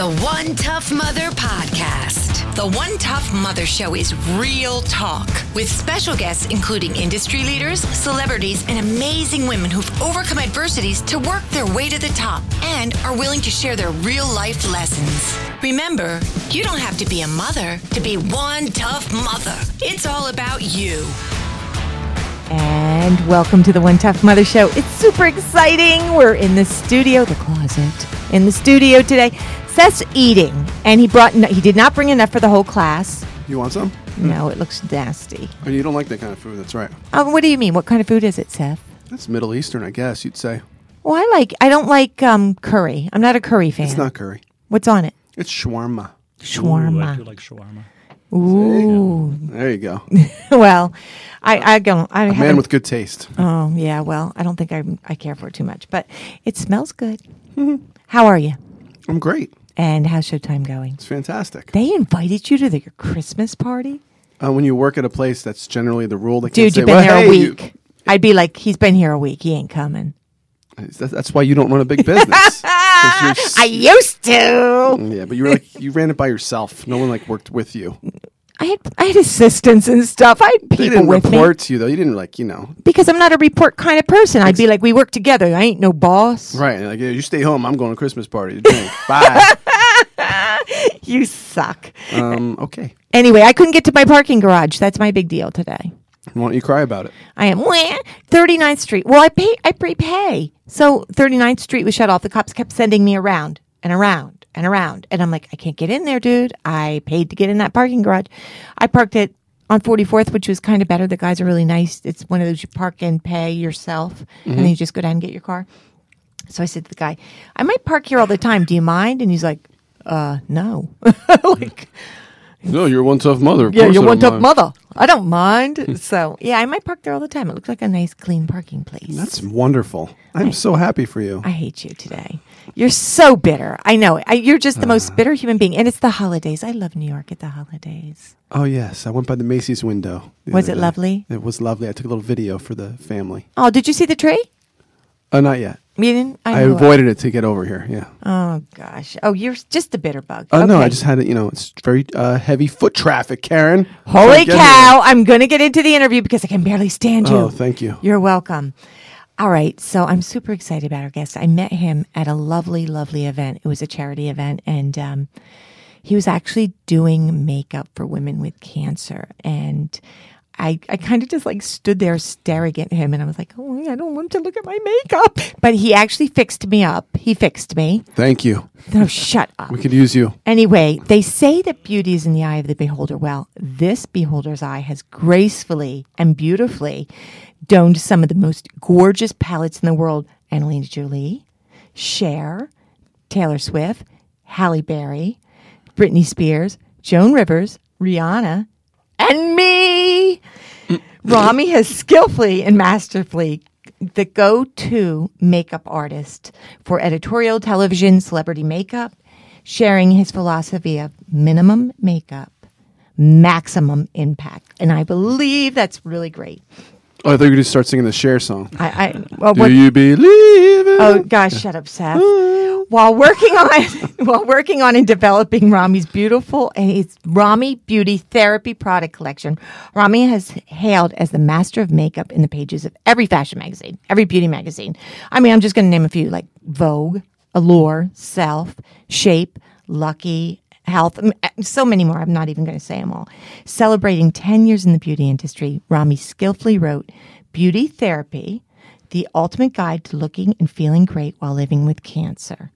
The One Tough Mother Podcast. The One Tough Mother Show is real talk with special guests including industry leaders, celebrities, and amazing women who've overcome adversities to work their way to the top and are willing to share their real life lessons. Remember, you don't have to be a mother to be one tough mother. It's all about you. And welcome to the One Tough Mother Show. It's super exciting. We're in the studio, the closet, in the studio today. Seth's eating, and he brought. No, he did not bring enough for the whole class. You want some? No, it looks nasty. Oh, you don't like that kind of food. That's right. Oh, what do you mean? What kind of food is it, Seth? That's Middle Eastern, I guess you'd say. Well, I like. I don't like um, curry. I'm not a curry fan. It's not curry. What's on it? It's shawarma. Ooh, I Shawarma. do like shawarma. Ooh. There you go. well, I I don't. I A man haven't- with good taste. Oh yeah. Well, I don't think I I care for it too much, but it smells good. How are you? I'm great. And how's Showtime going? It's fantastic. They invited you to their Christmas party? Uh, when you work at a place, that's generally the rule. They can't Dude, say, you've been well, here a hey, you-" week. I'd be like, he's been here a week. He ain't coming. That's why you don't run a big business. I used to. yeah, but you were like you ran it by yourself. No one like worked with you. I had I had assistants and stuff. I had They people didn't with report to you though. You didn't like you know. because I'm not a report kind of person. I'd be like, we work together. I ain't no boss. Right. Like yeah, you stay home. I'm going to Christmas party to drink. Bye. You suck. um. Okay. Anyway, I couldn't get to my parking garage. That's my big deal today. Why don't you cry about it? I am wah, 39th Street. Well, I pay I prepay. So 39th Street was shut off. The cops kept sending me around and around and around. And I'm like, I can't get in there, dude. I paid to get in that parking garage. I parked it on 44th, which was kind of better. The guys are really nice. It's one of those you park and pay yourself, and then you just go down and get your car. So I said to the guy, I might park here all the time. Do you mind? And he's like, uh, no. like, No, you're one tough mother. Of yeah, you're one tough mind. mother. I don't mind. so yeah, I might park there all the time. It looks like a nice, clean parking place. That's wonderful. I'm so happy for you. I hate you today. You're so bitter. I know. I, you're just the most bitter human being. And it's the holidays. I love New York at the holidays. Oh yes, I went by the Macy's window. the Was it day. lovely? It was lovely. I took a little video for the family. Oh, did you see the tree? Oh, not yet. You didn't? I knew it. avoided it to get over here. Yeah. Oh gosh. Oh, you're just a bitter bug. Oh no, I just had it. You know, it's very uh, heavy foot traffic, Karen. Holy to get cow! I'm gonna get into the interview because I can barely stand you. Oh, thank you. You're welcome. All right, so I'm super excited about our guest. I met him at a lovely, lovely event. It was a charity event, and um, he was actually doing makeup for women with cancer. And I, I kind of just like stood there staring at him, and I was like, "Oh, I don't want to look at my makeup." But he actually fixed me up. He fixed me. Thank you. No, shut up. We could use you. Anyway, they say that beauty is in the eye of the beholder. Well, this beholder's eye has gracefully and beautifully doned some of the most gorgeous palettes in the world Angelina Jolie, Cher, Taylor Swift, Halle Berry, Britney Spears, Joan Rivers, Rihanna, and me. Rami has skillfully and masterfully the go-to makeup artist for editorial television, celebrity makeup, sharing his philosophy of minimum makeup, maximum impact. And I believe that's really great. Oh, I thought you were going to start singing the Cher song. I, I well, Do you believe it? Oh gosh, shut up, Seth. while working on while working on and developing Rami's beautiful and its Rami Beauty Therapy product collection, Rami has hailed as the master of makeup in the pages of every fashion magazine, every beauty magazine. I mean, I'm just going to name a few like Vogue, allure, self, shape, lucky, health, uh, so many more. I'm not even going to say them all. Celebrating 10 years in the beauty industry, Rami skillfully wrote Beauty Therapy, the ultimate guide to looking and feeling great while living with cancer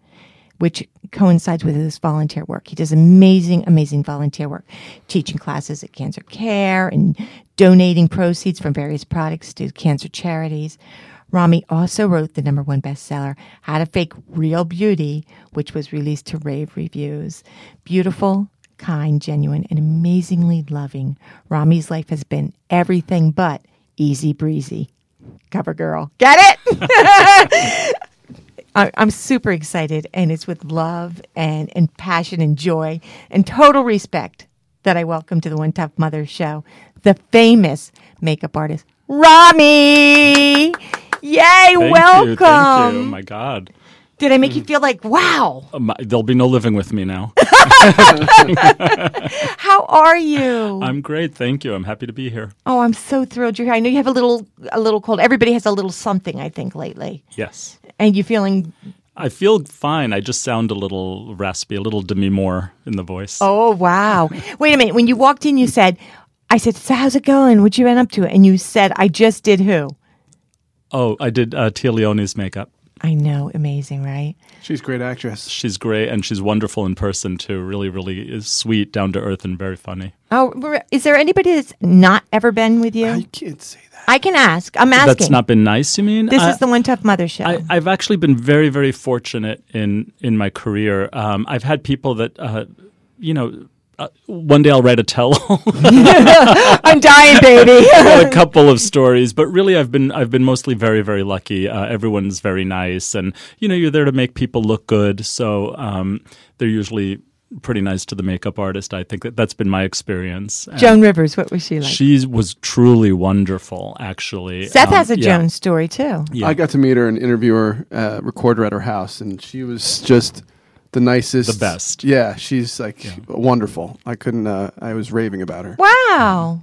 which coincides with his volunteer work. He does amazing, amazing volunteer work, teaching classes at Cancer Care and donating proceeds from various products to cancer charities. Rami also wrote the number one bestseller, How to Fake Real Beauty, which was released to rave reviews. Beautiful, kind, genuine, and amazingly loving. Rami's life has been everything but easy breezy. Cover girl. Get it? I, I'm super excited, and it's with love and, and passion and joy and total respect that I welcome to the One Tough Mother show the famous makeup artist, Rami. Yay, Thank welcome. You, thank you. Oh my God. Did I make you feel like, wow, Um, there'll be no living with me now. how are you? I'm great. Thank you. I'm happy to be here. oh, I'm so thrilled you're here. I know you have a little a little cold. Everybody has a little something, I think, lately. Yes. And you feeling I feel fine. I just sound a little raspy, a little Demi Moore in the voice. Oh wow! Wait a minute. When you walked in, you said, "I said, so how's it going? What you been up to?" And you said, "I just did who?" Oh, I did uh, Téa Leoni's makeup. I know, amazing, right? She's a great actress. She's great and she's wonderful in person too. Really, really is sweet, down to earth, and very funny. Oh, is there anybody that's not ever been with you? I can't say that. I can ask. I'm asking. That's not been nice, you mean? This I- is the One Tough Mother show. I, I've actually been very, very fortunate in in my career. Um, I've had people that, uh, you know, uh, one day I'll write a tell-all. I'm dying, baby. a couple of stories, but really I've been I've been mostly very, very lucky. Uh, everyone's very nice, and you know, you're there to make people look good, so um, they're usually pretty nice to the makeup artist. I think that that's been my experience. And Joan Rivers, what was she like? She was truly wonderful, actually. Seth Um, has a yeah. Joan story too. Yeah. I got to meet her and interview her, uh, record her at her house, and she was just the nicest, The best. Yeah, she's like wonderful. I couldn't. Uh, I was raving about her. Wow.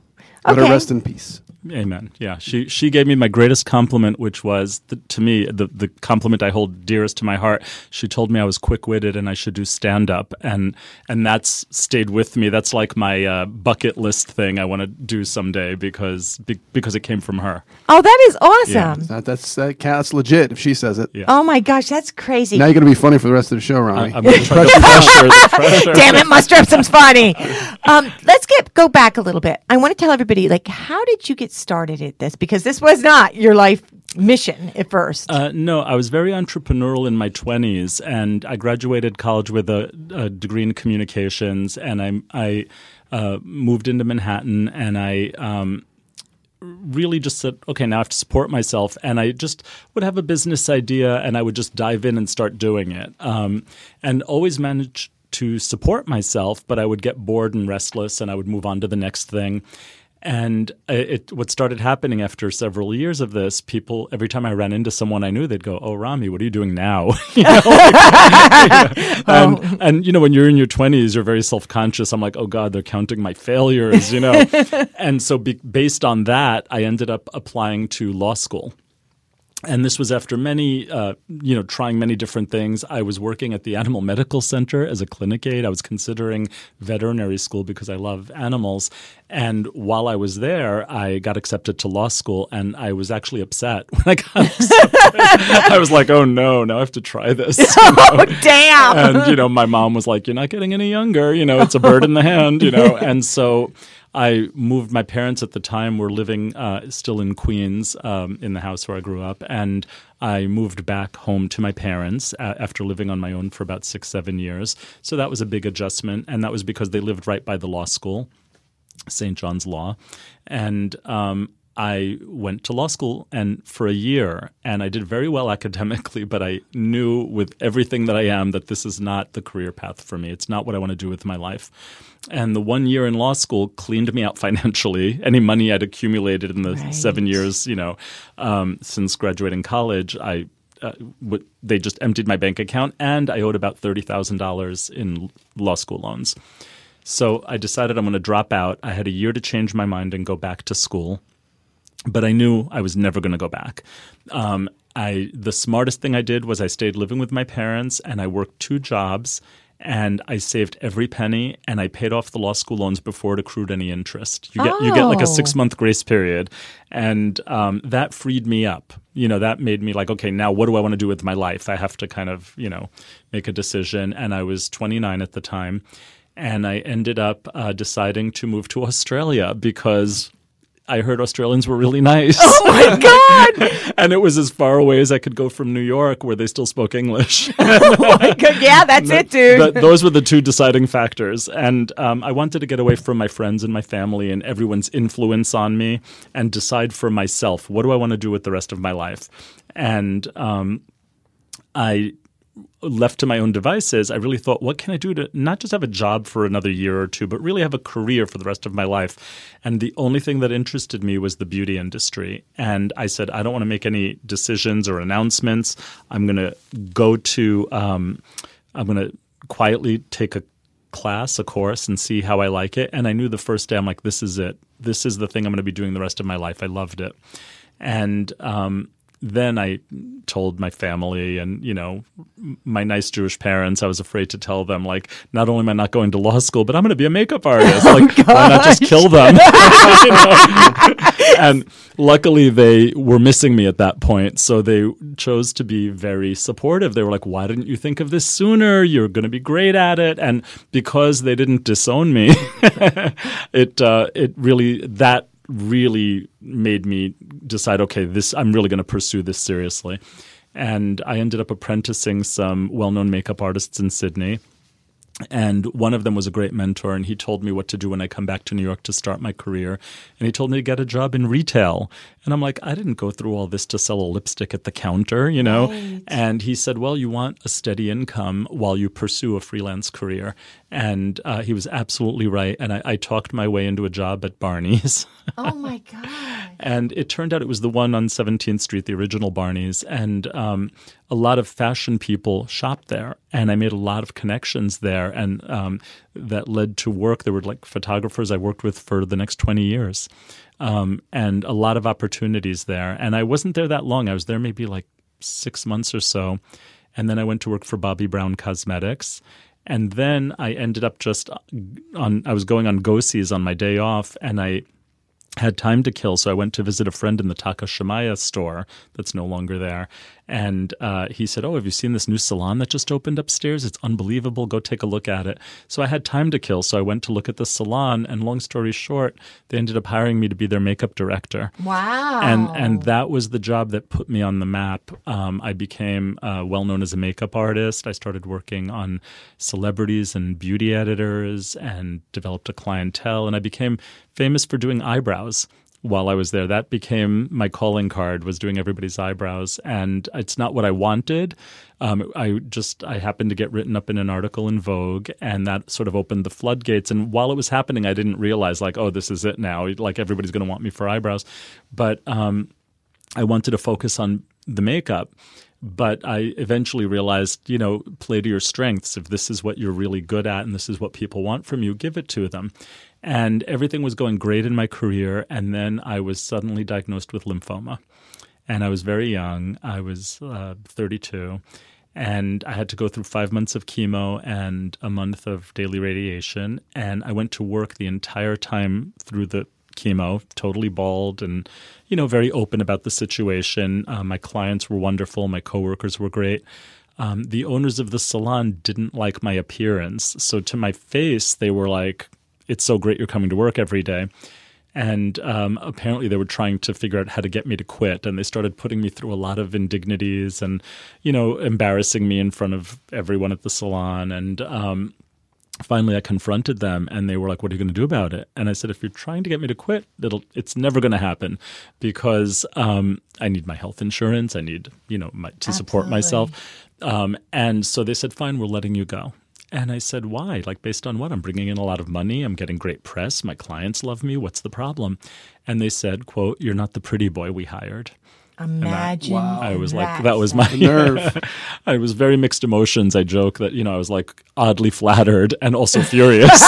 Let Okay. her rest in peace. Amen. Yeah, she she gave me my greatest compliment, which was the, to me the the compliment I hold dearest to my heart. She told me I was quick witted and I should do stand up, and and that's stayed with me. That's like my uh, bucket list thing I want to do someday because be, because it came from her. Oh, that is awesome. That, that's that cat's legit if she says it. Yeah. Oh my gosh, that's crazy. Now you're gonna be funny for the rest of the show, Ronnie. I'm going to try to pressure pressure. Damn it, muster up some funny. Um, let's get go back a little bit. I want to tell everybody, like, how did you get started at this? Because this was not your life mission at first. Uh, no, I was very entrepreneurial in my 20s, and I graduated college with a, a degree in communications, and I, I uh, moved into Manhattan, and I um, really just said, okay, now I have to support myself, and I just would have a business idea, and I would just dive in and start doing it, um, and always managed to support myself, but I would get bored and restless, and I would move on to the next thing. And it, it, what started happening after several years of this, people every time I ran into someone I knew, they'd go, "Oh, Rami, what are you doing now?" You know? Oh. and, and you know, when you're in your 20s, you're very self conscious. I'm like, "Oh God, they're counting my failures," you know. and so, be, based on that, I ended up applying to law school and this was after many, uh, you know, trying many different things. I was working at the Animal Medical Center as a clinic aide. I was considering veterinary school because I love animals. And while I was there, I got accepted to law school, and I was actually upset when I got accepted. I was like, "Oh no, now I have to try this." you know? oh, damn. and you know my mom was like you're not getting any younger you know it's a bird in the hand you know and so i moved my parents at the time were living uh, still in queens um, in the house where i grew up and i moved back home to my parents uh, after living on my own for about six seven years so that was a big adjustment and that was because they lived right by the law school St. John's Law, and um, I went to law school and for a year, and I did very well academically. But I knew with everything that I am that this is not the career path for me. It's not what I want to do with my life. And the one year in law school cleaned me out financially. Any money I'd accumulated in the Right. seven years, you know, um, since graduating college, I. Uh, w- they just emptied my bank account, and I owed about thirty thousand dollars in law school loans. So I decided I'm going to drop out. I had a year to change my mind and go back to school, but I knew I was never going to go back. Um, I the smartest thing I did was I stayed living with my parents and I worked two jobs and I saved every penny and I paid off the law school loans before it accrued any interest. You get you get like Oh. a six month grace period, and um, that freed me up. You know, that made me like, okay, now what do I want to do with my life? I have to kind of you know make a decision. And I was 29 at the time, and I ended up uh, deciding to move to Australia because. I heard Australians were really nice. Oh my God. and it was as far away as I could go from New York, where they still spoke English. oh my God. Yeah, that's it, dude. Th- those were the two deciding factors. And um, I wanted to get away from my friends and my family and everyone's influence on me and decide for myself what do I want to do with the rest of my life. And um, I left to my own devices, I really thought, what can I do to not just have a job for another year or two, but really have a career for the rest of my life? And the only thing that interested me was the beauty industry. And I said, I don't want to make any decisions or announcements. I'm going to go to, um, I'm going to quietly take a class, a course, and see how I like it. And I knew the first day, I'm like, this is it. This is the thing I'm going to be doing the rest of my life. I loved it. And um, then I told my family and, you know, my nice Jewish parents, I was afraid to tell them, like, not only am I not going to law school, but I'm going to be a makeup artist. Like, why not just kill them? And luckily, they were missing me at that point. So they chose to be very supportive. They were like, why didn't you think of this sooner? You're going to be great at it. And because they didn't disown me, it, uh, it really, that really made me decide okay this i'm really going to pursue this seriously. And i ended up apprenticing some well-known makeup artists in sydney and one of them was a great mentor and he told me what to do when i come back to new york to start my career. And he told me to get a job in retail. And i'm like i didn't go through all this to sell a lipstick at the counter you know? And he said well you want a steady income while you pursue a freelance career. And uh, he was absolutely right. And I, I talked my way into a job at barney's. Oh my God. and it turned out it was the one on 17th Street, the original Barney's. And um, a lot of fashion people shopped there. And I made a lot of connections there. And um, that led to work. There were like photographers I worked with for the next 20 years. Um, and a lot of opportunities there. And I wasn't there that long. I was there maybe like six months or so. And then I went to work for Bobbi Brown Cosmetics. And then I ended up just on, I was going on go-sees on my day off. And I had time to kill, so I went to visit a friend in the Takashimaya store that's no longer there. And uh, he said, Oh, have you seen this new salon that just opened upstairs? It's unbelievable. Go take a look at it. So I had time to kill, so I went to look at the salon. And long story short, they ended up hiring me to be their makeup director. Wow. And and that was the job that put me on the map. Um, I became uh, well known as a makeup artist. I started working on celebrities and beauty editors, and developed a clientele. And I became famous for doing eyebrows while I was there. That became my calling card was doing everybody's eyebrows, and it's not what I wanted. Um, I just I happened to get written up in an article in Vogue, and that sort of opened the floodgates. And while it was happening, I didn't realize like, oh, this is it now. Like everybody's going to want me for eyebrows, but um, I wanted to focus on the makeup. But I eventually realized, you know, play to your strengths. If this is what you're really good at and this is what people want from you, give it to them. And everything was going great in my career. And then I was suddenly diagnosed with lymphoma. And I was very young. I was uh, 32. And I had to go through five months of chemo and a month of daily radiation. And I went to work the entire time through the chemo, totally bald and, you know, very open about the situation. Uh, my clients were wonderful. My coworkers were great. Um, the owners of the salon didn't like my appearance. So to my face, they were like, it's so great you're coming to work every day. And um, apparently, they were trying to figure out how to get me to quit. And they started putting me through a lot of indignities and, you know, embarrassing me in front of everyone at the salon. And um, finally, I confronted them and they were like, What are you going to do about it? And I said, If you're trying to get me to quit, it'll, it's never going to happen because um, I need my health insurance. I need, you know, my, to support myself. Um, and so they said, Fine, we're letting you go. And I said, why? Like, based on what? I'm bringing in a lot of money. I'm getting great press. My clients love me. What's the problem? And they said, quote, you're not the pretty boy we hired. Imagine. Wow. I was like, that that was my nerve. I was very mixed emotions. I joke that you know I was like oddly flattered and also furious.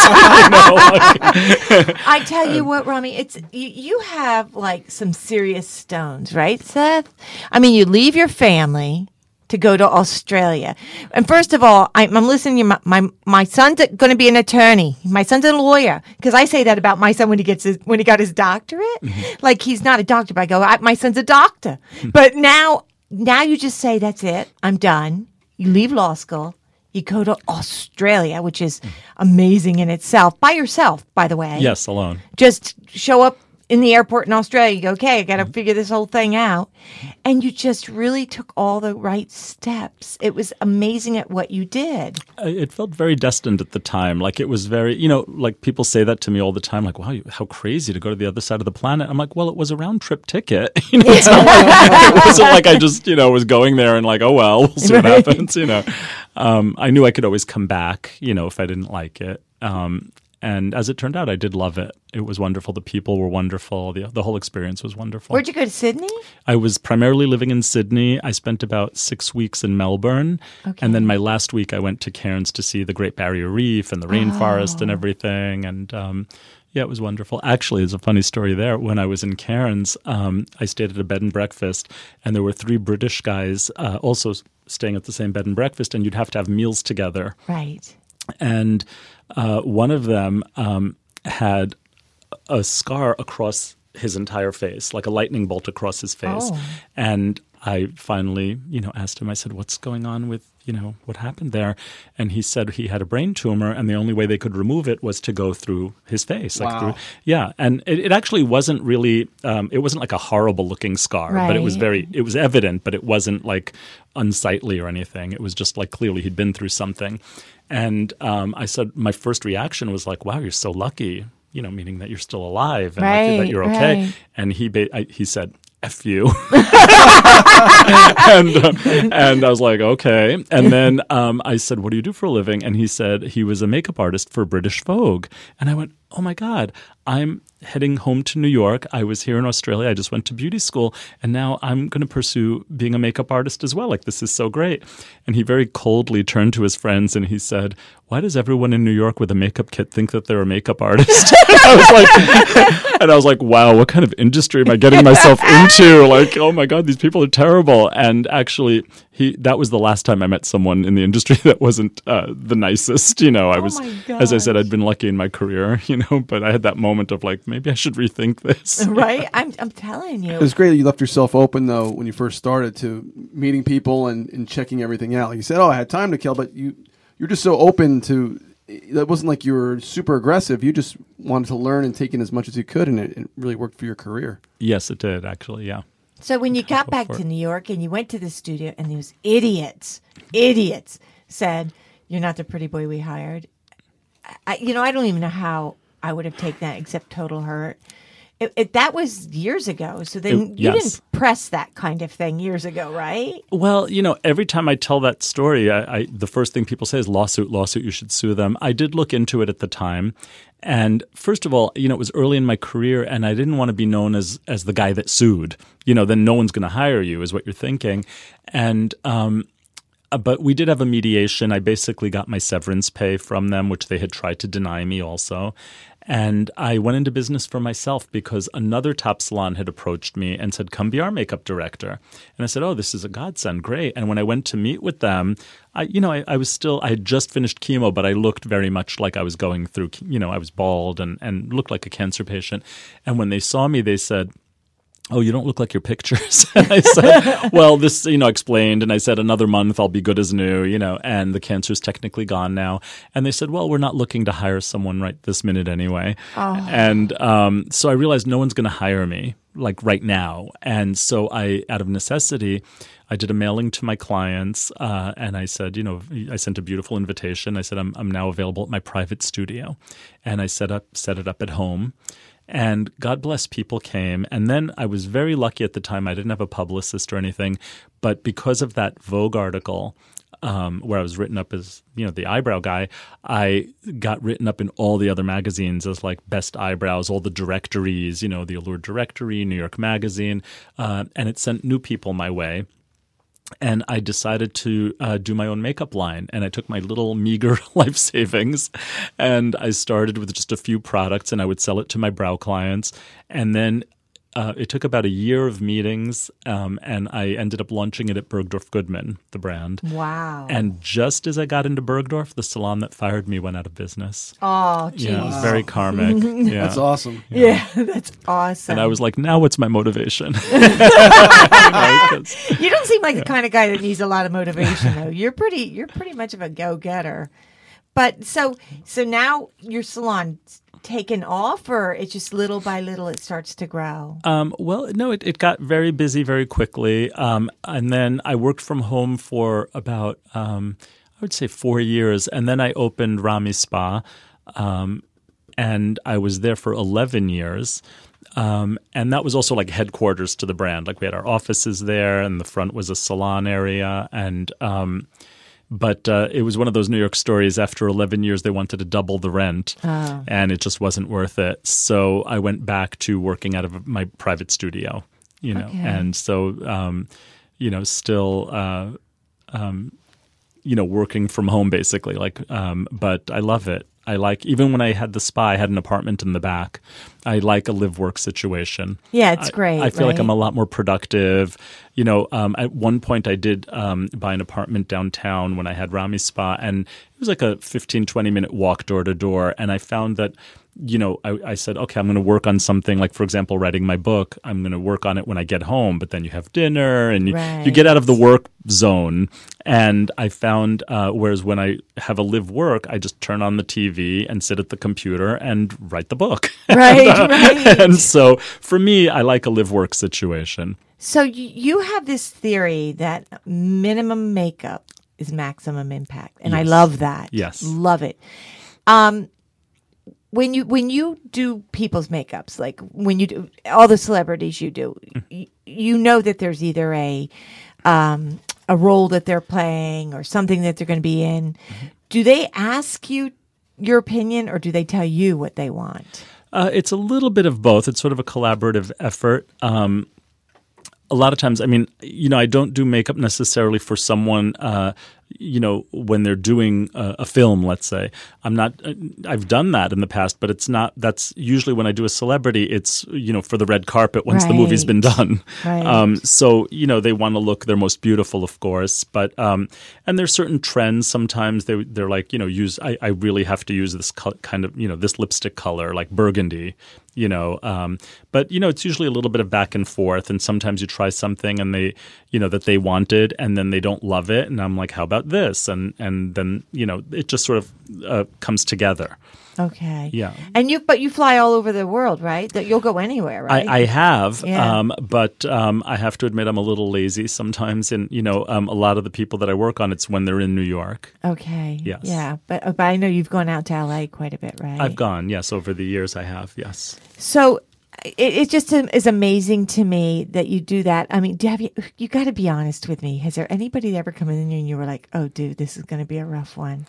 You know, like- I tell you what, Rami, it's you, you have like some serious stones, right, Seth? I mean, you leave your family to go to Australia, and first of all, I'm, I'm listening. To my, my my son's going to be an attorney. My son's a lawyer because I say that about my son when he gets his when he got his doctorate. Mm-hmm. Like he's not a doctor, but I go, I, my son's a doctor. Hmm. but now, now you just say that's it. I'm done. You leave law school. You go to Australia, which is hmm. amazing in itself, by yourself, by the way yes, alone. just show up in the airport in Australia. You go, okay, I got Mm-hmm. to figure this whole thing out. And you just really took all the right steps. It was amazing at what you did. It felt very destined at the time. Like it was very, you know, like people say that to me all the time. Like, wow, you, how crazy to go to the other side of the planet. I'm like, well, it was a round trip ticket. You know, it's not like, it wasn't like I just, you know, was going there and like, oh well, we'll see what Right. happens. You know, um, I knew I could always come back. You know, if I didn't like it. Um, and as it turned out, I did love it. It was wonderful. The people were wonderful. The the whole experience was wonderful. Where'd you go to Sydney? I was primarily living in Sydney. I spent about six weeks in Melbourne. And then my last week, I went to Cairns to see the Great Barrier Reef and the rainforest and everything. And um, yeah, it was wonderful. Actually, there's a funny story there. When I was in Cairns, um, I stayed at a bed and breakfast, and there were three British guys uh, also staying at the same bed and breakfast, and you'd have to have meals together Right. and uh, one of them um, had a scar across his entire face, like a lightning bolt across his face. Oh. And I finally, you know, asked him. I said, "What's going on with, you know, what happened there?" And he said he had a brain tumor, and the only way they could remove it was to go through his face. Like Wow. through, yeah, and it, it actually wasn't really. Um, it wasn't like a horrible looking scar, but it was very. It was evident, but it wasn't like unsightly or anything. It was just like clearly he'd been through something. And um, I said, my first reaction was like, "Wow, you're so lucky." You know, meaning that you're still alive and lucky that you're okay. right. And he ba- I, he said, "F you," and uh, and I was like, "Okay." And then um, I said, "What do you do for a living?" And he said he was a makeup artist for British Vogue. And I went, "Oh my god, I'm." Heading home to New York. I was here in Australia. I just went to beauty school, and now I'm going to pursue being a makeup artist as well. Like, this is so great. And he very coldly turned to his friends and he said, Why does everyone in New York with a makeup kit think that they're a makeup artist? I was like, and I was like, wow, what kind of industry am I getting myself into? Like, oh my God, these people are terrible. And actually, he that was the last time I met someone in the industry that wasn't uh, the nicest. You know, I was, my as I said. I'd been lucky in my career, you know, but I had that moment of like, maybe I should rethink this. Right? I'm, I'm telling you. It was great that you left yourself open though when you first started to meeting people and, and checking everything out. Like you said, "Oh, I had time to kill," but you you're just so open to. That wasn't like you were super aggressive. You just wanted to learn and take in as much as you could, and it, it really worked for your career. yes, it did, actually, yeah. So when you got back to. New York and you went to the studio and those idiots, idiots said, "You're not the pretty boy we hired." I, you know, I don't even know how I would have taken that except total hurt. It, it, that was years ago. So then It- you yes. didn't press that kind of thing years ago, right? Well, you know, every time I tell that story, I, I, the first thing people say is lawsuit, lawsuit, you should sue them. I did look into it at the time. And first of all, you know, it was early in my career and I didn't want to be known as, as the guy that sued. You know, then no one's going to hire you, is what you're thinking. And, um, uh, but we did have a mediation. I basically got my severance pay from them, which they had tried to deny me also. And I went into business for myself because another top salon had approached me and said, Come be our makeup director. And I said, Oh, this is a godsend. Great. And when I went to meet with them, I, you know, I, I was still, I had just finished chemo, but I looked very much like I was going through, you know, I was bald and, and looked like a cancer patient. And when they saw me, they said, oh, you don't look like your pictures. and I said, well, this, you know, explained. And I said, another month I'll be good as new, you know, and the cancer's technically gone now. And they said, well, we're not looking to hire someone right this minute anyway. And um, so I realized no one's going to hire me like right now. And so I, out of necessity, I did a mailing to my clients uh, and I said, you know, I sent a beautiful invitation. I said, I'm, I'm now available at my private studio. And I set up, set it up at home. And God bless, people came. And then I was very lucky at the time. I didn't have a publicist or anything. But because of that Vogue article, um, where I was written up as you know the eyebrow guy, I got written up in all the other magazines as like best eyebrows, all the directories, you know, the Allure directory, New York Magazine, uh, and it sent new people my way and I decided to uh, do my own makeup line. And I took my little meager life savings and I started with just a few products and I would sell it to my brow clients. And then uh, it took about a year of meetings, um, and I ended up launching it at Bergdorf Goodman, the brand. Wow. And just as I got into Bergdorf, the salon that fired me went out of business. oh, geez. Yeah, it was very karmic. Yeah. That's awesome. Yeah, that's awesome. And I was like, now what's my motivation? You you don't seem like the kind of guy that needs a lot of motivation, though. You're pretty. You're pretty much of a go-getter. But so so now your taken off, or it's just little by little it starts to grow. Um, well, no, it, it got very busy very quickly. Um, and then I worked from home for about, um, I would say, four years. And then I opened Rami Spa. Um, and I was there for 11 years. Um, and that was also like headquarters to the brand. Like we had our offices there, and the front was a salon area. And, um, but uh, it was one of those New York stories. After 11 years, they wanted to double the rent, and it just wasn't worth it. So I went back to working out of my private studio, you know, Okay. and so um, you know, still. Uh, um, you know, working from home basically. Like, um, but I love it. I like even when I had the spa, I had an apartment in the back. I like a live work situation. Yeah, it's I- great, I feel like I'm a lot more productive. You know, um, at one point I did um, buy an apartment downtown when I had Rami Spa, and it was like a 15, 20 minute walk door to door. And I found that, you know, I, I said, okay, I'm going to work on something like, for example, writing my book. I'm going to work on it when I get home, but then you have dinner and you, you get out of the work zone. And I found, uh, whereas when I have a live work, I just turn on the TV and sit at the computer and write the book. Right, right. and so for me, I like a live work situation. So you, you have this theory that minimum makeup is maximum impact, and I love that. Yes. love it. Um, when you when you do people's makeups, like when you do all the celebrities you do, y- you know that there's either a um, a role that they're playing or something that they're going to be in. Do they ask you your opinion, or do they tell you what they want? Uh, it's a little bit of both. It's sort of a collaborative effort. Um, a lot of times, I mean, you know, I don't do makeup necessarily for someone, uh, you know, when they're doing a, a film, let's say. I'm not, uh, I've done that in the past, but it's not, that's usually when I do a celebrity, it's, you know, for the red carpet once the movie's been done. Right. Um, so, you know, they want to look their most beautiful, of course. But, um, and there's certain trends sometimes they, they're like, you know, use, I, I really have to use this co- kind of, you know, this lipstick color, like burgundy, you know. Um, but, you know, it's usually a little bit of back and forth. And sometimes you try something and they, you know, that they wanted and then they don't love it. And I'm like, how about this? And, and then, you know, it just sort of uh, comes together. Okay. Yeah. And you, but you fly all over the world, right? That you'll go anywhere, right? I, I have, Yeah. um, but um, I have to admit I'm a little lazy sometimes. And you know, um, a lot of the people that I work on, it's when they're in New York. Okay. Yes. Yeah, but but I know you've gone out to LA quite a bit, right? I've gone, yes, over the years. I have, yes. So it, it just is amazing to me that you do that. I mean, do you have you you got to be honest with me. Has there anybody ever come in and you were like, "Oh, dude, this is going to be a rough one"?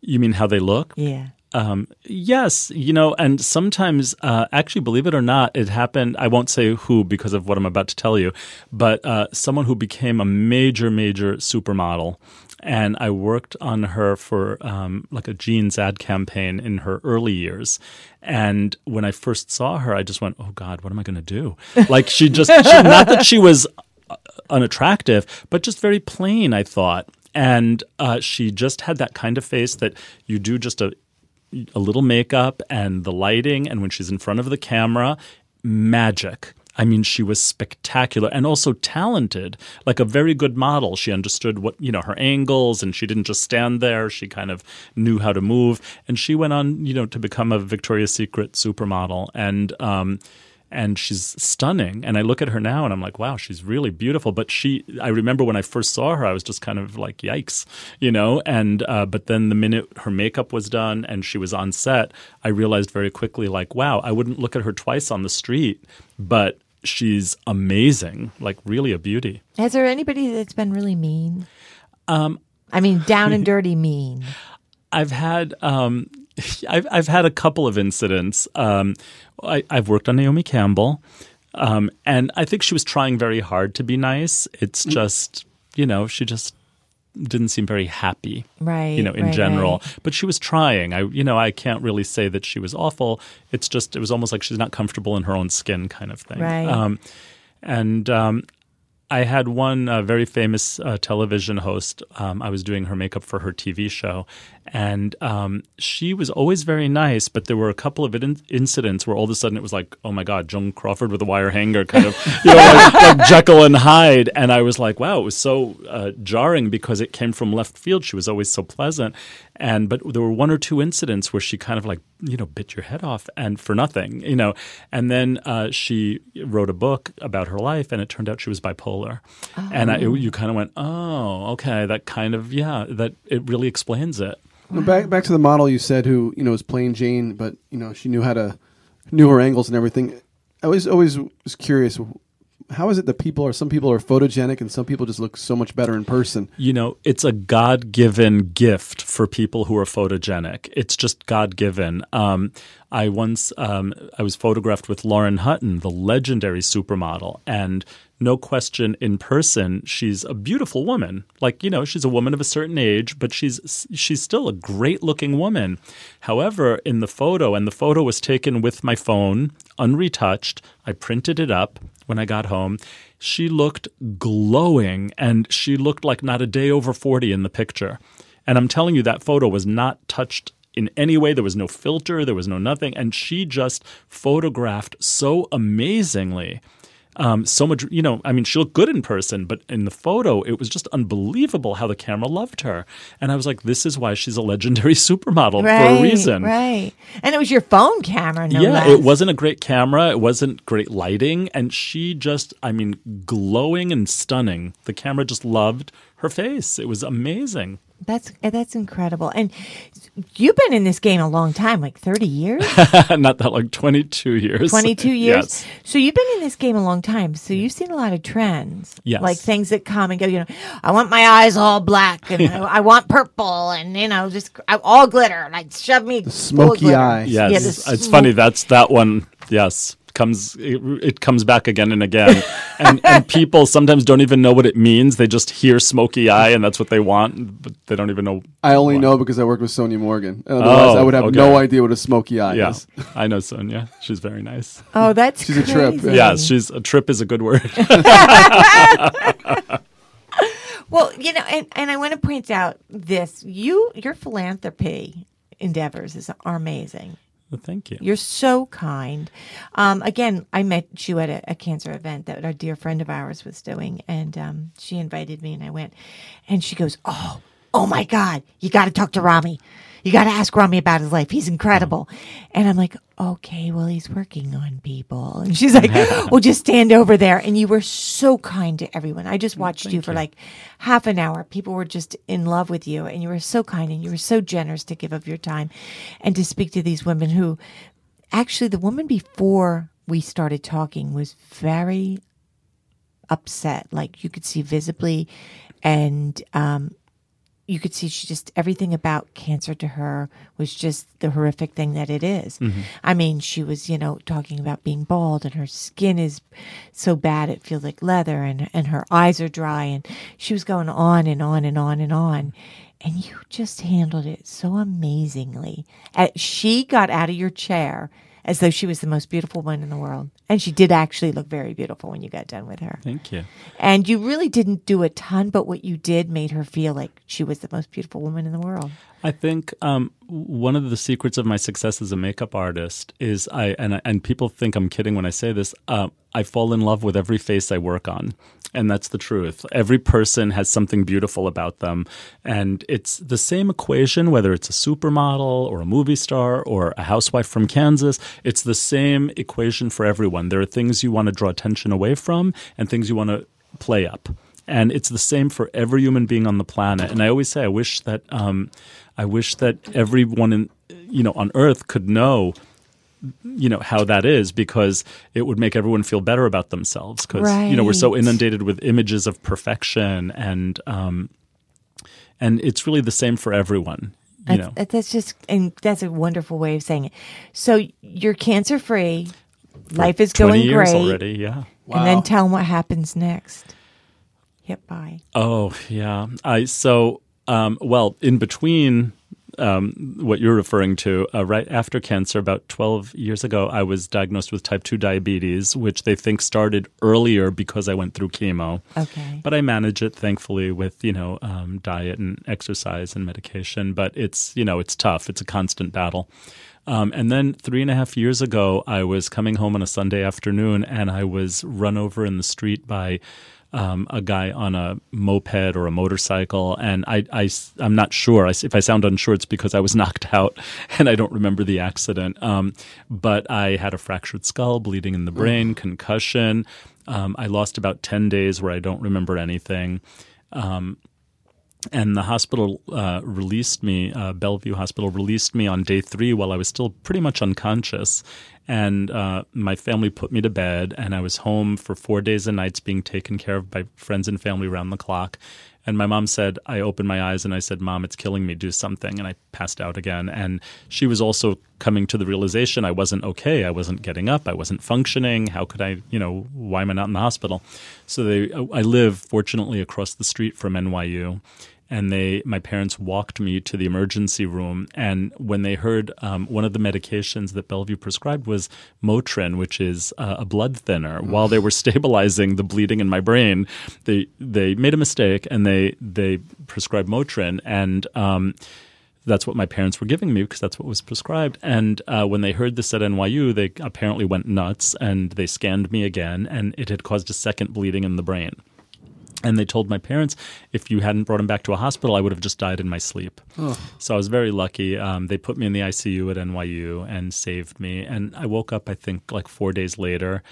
You mean how they look? Yeah. Um, yes, you know, and sometimes, uh, actually, believe it or not, it happened. I won't say who because of what I'm about to tell you, but uh, someone who became a major, major supermodel. And I worked on her for um, like a jeans ad campaign in her early years. And when I first saw her, I just went, "Oh God, what am I going to do?" Like she just, she, not that she was uh, unattractive, but just very plain, I thought. And uh, she just had that kind of face that you do just a a little makeup and the lighting, and when she's in front of the camera, magic. I mean, she was spectacular and also talented, like a very good model. She understood what, you know, her angles and she didn't just stand there. She kind of knew how to move. And she went on, you know, to become a Victoria's Secret supermodel. And, um, and she's stunning. And I look at her now and I'm like, wow, she's really beautiful. But she, I remember when I first saw her, I was just kind of like, yikes, you know. And uh, but then the minute her makeup was done and she was on set, I realized very quickly, like, wow, I wouldn't look at her twice on the street, but she's amazing, like really a beauty. Has there anybody that's been really mean? Um, I mean, down and dirty mean. I've had um, I've I've had a couple of incidents. Um, I, I've worked on Naomi Campbell, um, and I think she was trying very hard to be nice. It's just you know she just didn't seem very happy, Right, You know, in right, general, right. but she was trying. I you know I can't really say that she was awful. It's just it was almost like she's not comfortable in her own skin, kind of thing. Right. Um, and um, I had one uh, very famous uh, television host. Um, I was doing her makeup for her TV show, and um, she was always very nice. But there were a couple of in- incidents where all of a sudden it was like, "Oh my God, Joan Crawford with a wire hanger," kind of, you know, like, like Jekyll and Hyde. And I was like, "Wow!" It was so uh, jarring because it came from left field. She was always so pleasant, and but there were one or two incidents where she kind of like, you know, bit your head off and for nothing, you know. And then uh, she wrote a book about her life, and it turned out she was bipolar. And I, you kind of went, "Oh, okay, that kind of yeah, that it really explains it." Back back to the model you said who you know was plain Jane, but you know she knew how to knew her angles and everything. I was always was curious. How is it that people are some people are photogenic and some people just look so much better in person? You know, it's a God given gift for people who are photogenic. It's just God given. Um, I once um, I was photographed with Lauren Hutton, the legendary supermodel, and no question, in person, she's a beautiful woman. Like you know, she's a woman of a certain age, but she's she's still a great looking woman. However, in the photo, and the photo was taken with my phone, unretouched. I printed it up when I got home. She looked glowing and she looked like not a day over 40 in the picture. And I'm telling you, that photo was not touched in any way. There was no filter, there was no nothing. And she just photographed so amazingly. Um, so much, you know, I mean, she looked good in person, but in the photo, it was just unbelievable how the camera loved her. And I was like, this is why she's a legendary supermodel Right. for a reason. Right. And it was your phone camera, no yeah, less. it wasn't a great camera. It wasn't great lighting. And she just, I mean, glowing and stunning. The camera just loved her face. It was amazing. That's eh, that's incredible. And you've been in this game a long time, like 30 years? Not that like 22 years. 22 years. Yes. So you've been in this game a long time. So you've seen a lot of trends. Yes. Like things that come and go, you know, I want my eyes all black and I, I want purple and, you know, just I, all glitter. Like shove me. full of smoky glitter. eye. Yes. Yeah, the it's smoke- funny. That's that one. Yes. Comes it, it comes back again and again, and, and people sometimes don't even know what it means. They just hear smoky eye, and that's what they want, but they don't even know. I only what. know because I worked with Sonja Morgan. Otherwise, Oh, I would have oh, okay. no idea what a smoky eye Yeah, is. I know Sonja. She's very nice. Oh, that's She's a trip. crazy. Yeah, she's a trip is a good word. Well, you know, and, and I want to point out this: you, your philanthropy endeavors is are amazing. Well, thank you. You're so kind. Um, again, I met you at a, a cancer event that our dear friend of ours was doing, and um, she invited me, and I went. And she goes, "Oh, oh my God, you got to talk to Rami. You got to ask Rami about his life. He's incredible." And I'm like, "Okay, well, he's working on people." And she's like, "Well, just stand over there." And you were so kind to everyone. I just watched you for like half an hour. People were just in love with you, and you were so kind, and you were so generous to give of your time, and to speak to these women who actually the woman before we started talking was very upset like you could see visibly and um you could see she just everything about cancer to her was just the horrific thing that it is. Mm-hmm. I mean, she was, you know, talking about being bald and her skin is so bad it feels like leather and and her eyes are dry and she was going on and on and on and on. And you just handled it so amazingly. She got out of your chair as though she was the most beautiful woman in the world. And she did actually look very beautiful when you got done with her. Thank you. And you really didn't do a ton, but what you did made her feel like she was the most beautiful woman in the world. I think um, one of the secrets of my success as a makeup artist is I and and people think I'm kidding when I say this. Uh, I fall in love with every face I work on, and that's the truth. Every person has something beautiful about them, and it's the same equation whether it's a supermodel or a movie star or a housewife from Kansas. It's the same equation for everyone. There are things you want to draw attention away from, and things you want to play up. And it's the same for every human being on the planet. And I always say, I wish that um, I wish that everyone in you know on Earth could know you know how that is because it would make everyone feel better about themselves because you know we're so inundated with images of perfection and um, and it's really the same for everyone. You That's, know, that- that's just, and that's a wonderful way of saying it. So you're cancer free. Life is 20 going years great. already. Yeah. And then tell them what happens next. Hit by. Oh yeah. I so um, well in between um, what you're referring to, uh, right after cancer, about 12 years ago, I was diagnosed with type 2 diabetes, which they think started earlier because I went through chemo. Okay. But I manage it thankfully with you know um, diet and exercise and medication. But it's you know it's tough. It's a constant battle. Um, and then three and a half years ago, I was coming home on a Sunday afternoon, and I was run over in the street by um, a guy on a moped or a motorcycle. And I, I, am not sure. I, if I sound unsure, it's because I was knocked out and I don't remember the accident. Um, but I had a fractured skull, bleeding in the brain, concussion. Um, I lost about 10 days where I don't remember anything. Um, and the hospital uh, released me, uh, Bellevue Hospital released me on day three while I was still pretty much unconscious. And uh, my family put me to bed, and I was home for four days and nights being taken care of by friends and family around the clock. And my mom said, I opened my eyes and I said, Mom, it's killing me, do something. And I passed out again. And she was also coming to the realization I wasn't okay. I wasn't getting up. I wasn't functioning. How could I, you know, why am I not in the hospital? So they, I live fortunately across the street from NYU and they my parents walked me to the emergency room and when they heard um, one of the medications that bellevue prescribed was motrin which is uh, a blood thinner while they were stabilizing the bleeding in my brain they they made a mistake and they they prescribed motrin and um, that's what my parents were giving me because that's what was prescribed. And uh, when they heard this at NYU, they apparently went nuts and they scanned me again, and it had caused a second bleeding in the brain. And they told my parents, if you hadn't brought him back to a hospital, I would have just died in my sleep. So I was very lucky. Um, they put me in the ICU at NYU and saved me. And I woke up, I think, like four days later.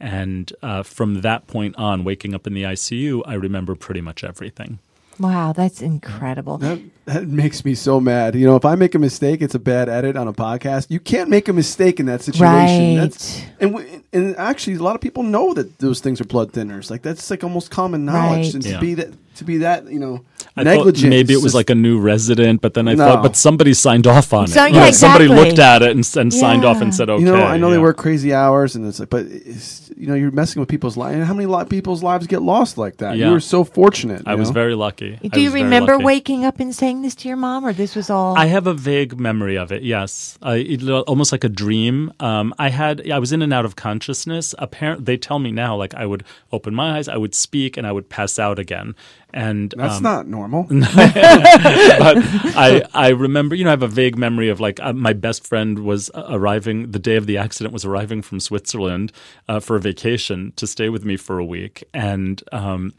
And uh, from that point on, waking up in the ICU, I remember pretty much everything. Wow, that's incredible. That, that makes me so mad. You know, if I make a mistake, it's a bad edit on a podcast. You can't make a mistake in that situation. That's, Right. and w- and actually, a lot of people know that those things are blood thinners. Like that's like almost common knowledge. Right. And to Yeah. be that to be that you know I thought maybe it was like a new resident, but then I No. thought, but somebody signed off on it. So- Like, yeah, Somebody looked at it and, and signed off and said, okay. You know, I know they work crazy hours, and it's like, but it's, you know, you're messing with people's lives. And how many li- people's lives get lost like that? Yeah. You were so fortunate. I you was very lucky. I Do you remember waking up and saying this to your mom, or this was all? I have a vague memory of it. Yes, uh, it, almost like a dream. Um, I had I was in and out of consciousness. Apparently, they tell me now, like I would open my eyes, I would speak, and I would pass out again. And That's um, not normal. but I I remember, you know, I have a vague memory of like uh, my best friend was uh, arriving the day of the accident was arriving from Switzerland uh, for a vacation to stay with me for a week, and um,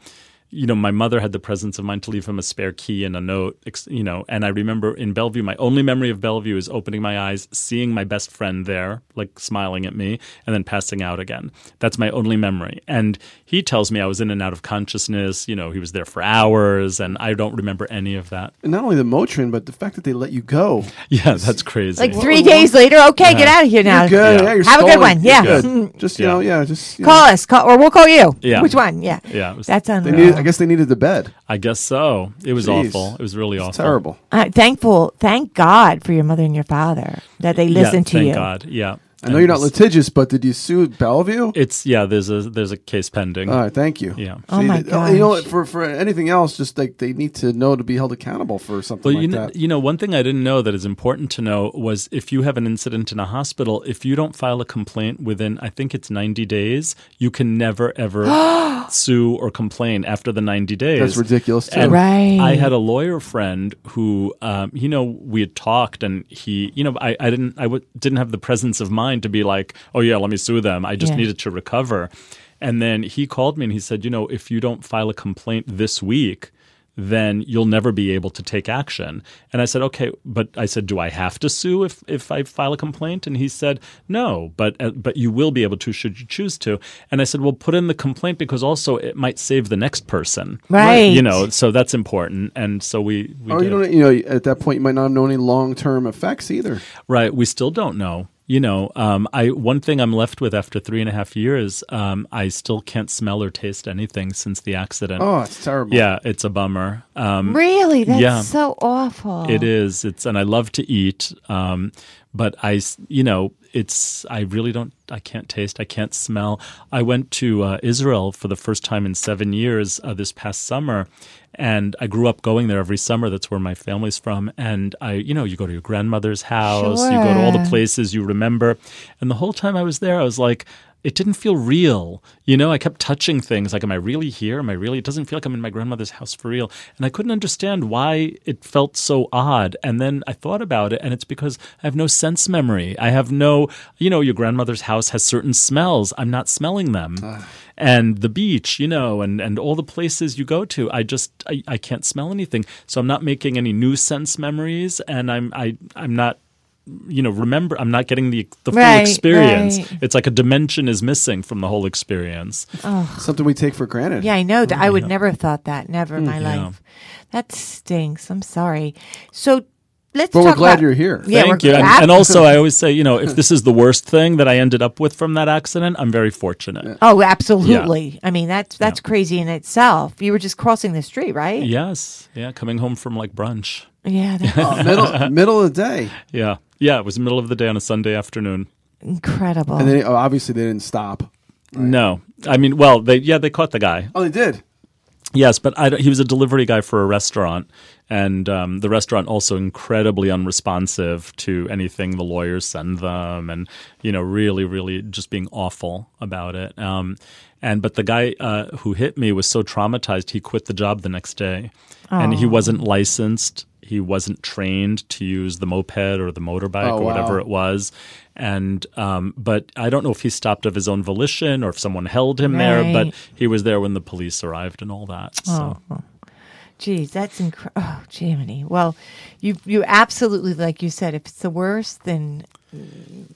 you know, my mother had the presence of mind to leave him a spare key and a note, you know, and I remember in Bellevue, my only memory of Bellevue is opening my eyes, seeing my best friend there, like smiling at me, and then passing out again. That's my only memory. And he tells me I was in and out of consciousness, you know, he was there for hours, and I don't remember any of that. and not only the Motrin, but the fact that they let you go. Yeah, that's crazy. like three days later, okay, get out of here now. You're good. Yeah. Yeah, you're Have a good one. You're Yeah. good. Just you Yeah. know, yeah, just you Call know. us, call, or we'll call you. Yeah. Which one? Yeah. Yeah, was- That's They unreal. needed, I guess they needed the bed. I guess so. It was Jeez. awful. It was really It's awful. terrible. Uh, thankful, thank God for your mother and your father that they Yeah, listened to thank you. God. Yeah. I know you're not litigious, but did you sue Bellevue? It's yeah. There's a there's a case pending. All right, thank you. Yeah. Oh my you know, for for anything else, just like they need to know to be held accountable for something Well, like you know, that. you know, one thing I didn't know that is important to know was if you have an incident in a hospital, if you don't file a complaint within, I think it's 90 days, you can never ever sue or complain after the 90 days. That's ridiculous, too. Right. I had a lawyer friend who, um, you know, we had talked, and he, you know, I, I didn't, I w- didn't have the presence of mind to be like, oh yeah, let me sue them. I just Yeah. needed to recover. And then he called me and he said, you know, if you don't file a complaint this week, then you'll never be able to take action. And I said, okay, but I said, do I have to sue if, if I file a complaint? And he said, no, but uh, but you will be able to should you choose to. And I said, well, put in the complaint because also it might save the next person, Right. You know, so that's important. And so we, we or did. you don't, you know, at that point, you might not have known any long term effects either. right. We still don't know. You know, um, I one thing I'm left with after three and a half years, um, I still can't smell or taste anything since the accident. Oh, it's terrible. Yeah, it's a bummer. Um, Really? That's yeah. so awful. It is. It's and I love to eat, um, but I, you know, it's I really don't. I can't taste. I can't smell. I went to uh, Israel for the first time in seven years uh, this past summer, and I grew up going there every summer. That's where my family's from. And I, you know, you go to your grandmother's house, you go to all the places you remember, and the whole time I was there, I was like. It didn't feel real. You know, I kept touching things like, am I really here? Am I really? It doesn't feel like I'm in my grandmother's house for real. And I couldn't understand why it felt so odd. And then I thought about it, and it's because I have no sense memory. I have no, you know, your grandmother's house has certain smells. I'm not smelling them. Ah. And the beach, you know, and, and all the places you go to, I just I, I can't smell anything. So I'm not making any new sense memories, and I'm I I'm not you know remember i'm not getting the the full Right, experience right. it's like a dimension is missing from the whole experience Something we take for granted. Yeah, I know. that I would never have thought that. Never in my Mm, Yeah. life. That stinks. I'm sorry. So let's But we're glad about- you're here. Yeah, Thank we're you. And, and also, I always say, you know, if this is the worst thing that I ended up with from that accident, I'm very fortunate. Oh, absolutely. I mean, that's that's crazy in itself. You were just crossing the street, right? Yes. Yeah. Coming home from like brunch. Yeah, Oh, middle middle of the day, Yeah. Yeah. It was the middle of the day on a Sunday afternoon. incredible. and then oh, obviously they didn't stop. No. I mean, well, they, yeah, they caught the guy. Oh, they did. Yes, but I, don't- he was a delivery guy for a restaurant, and um, the restaurant also incredibly unresponsive to anything the lawyers send them, and you know, really, really just being awful about it. Um, and but the guy uh, who hit me was so traumatized he quit the job the next day, and he wasn't licensed. He wasn't trained to use the moped or the motorbike Oh, or whatever wow. it was, and um, but I don't know if he stopped of his own volition or if someone held him there, but he was there when the police arrived and all that. So. Geez, that's incredible. Oh, Jiminy. Well, you you absolutely, like you said, if it's the worst, then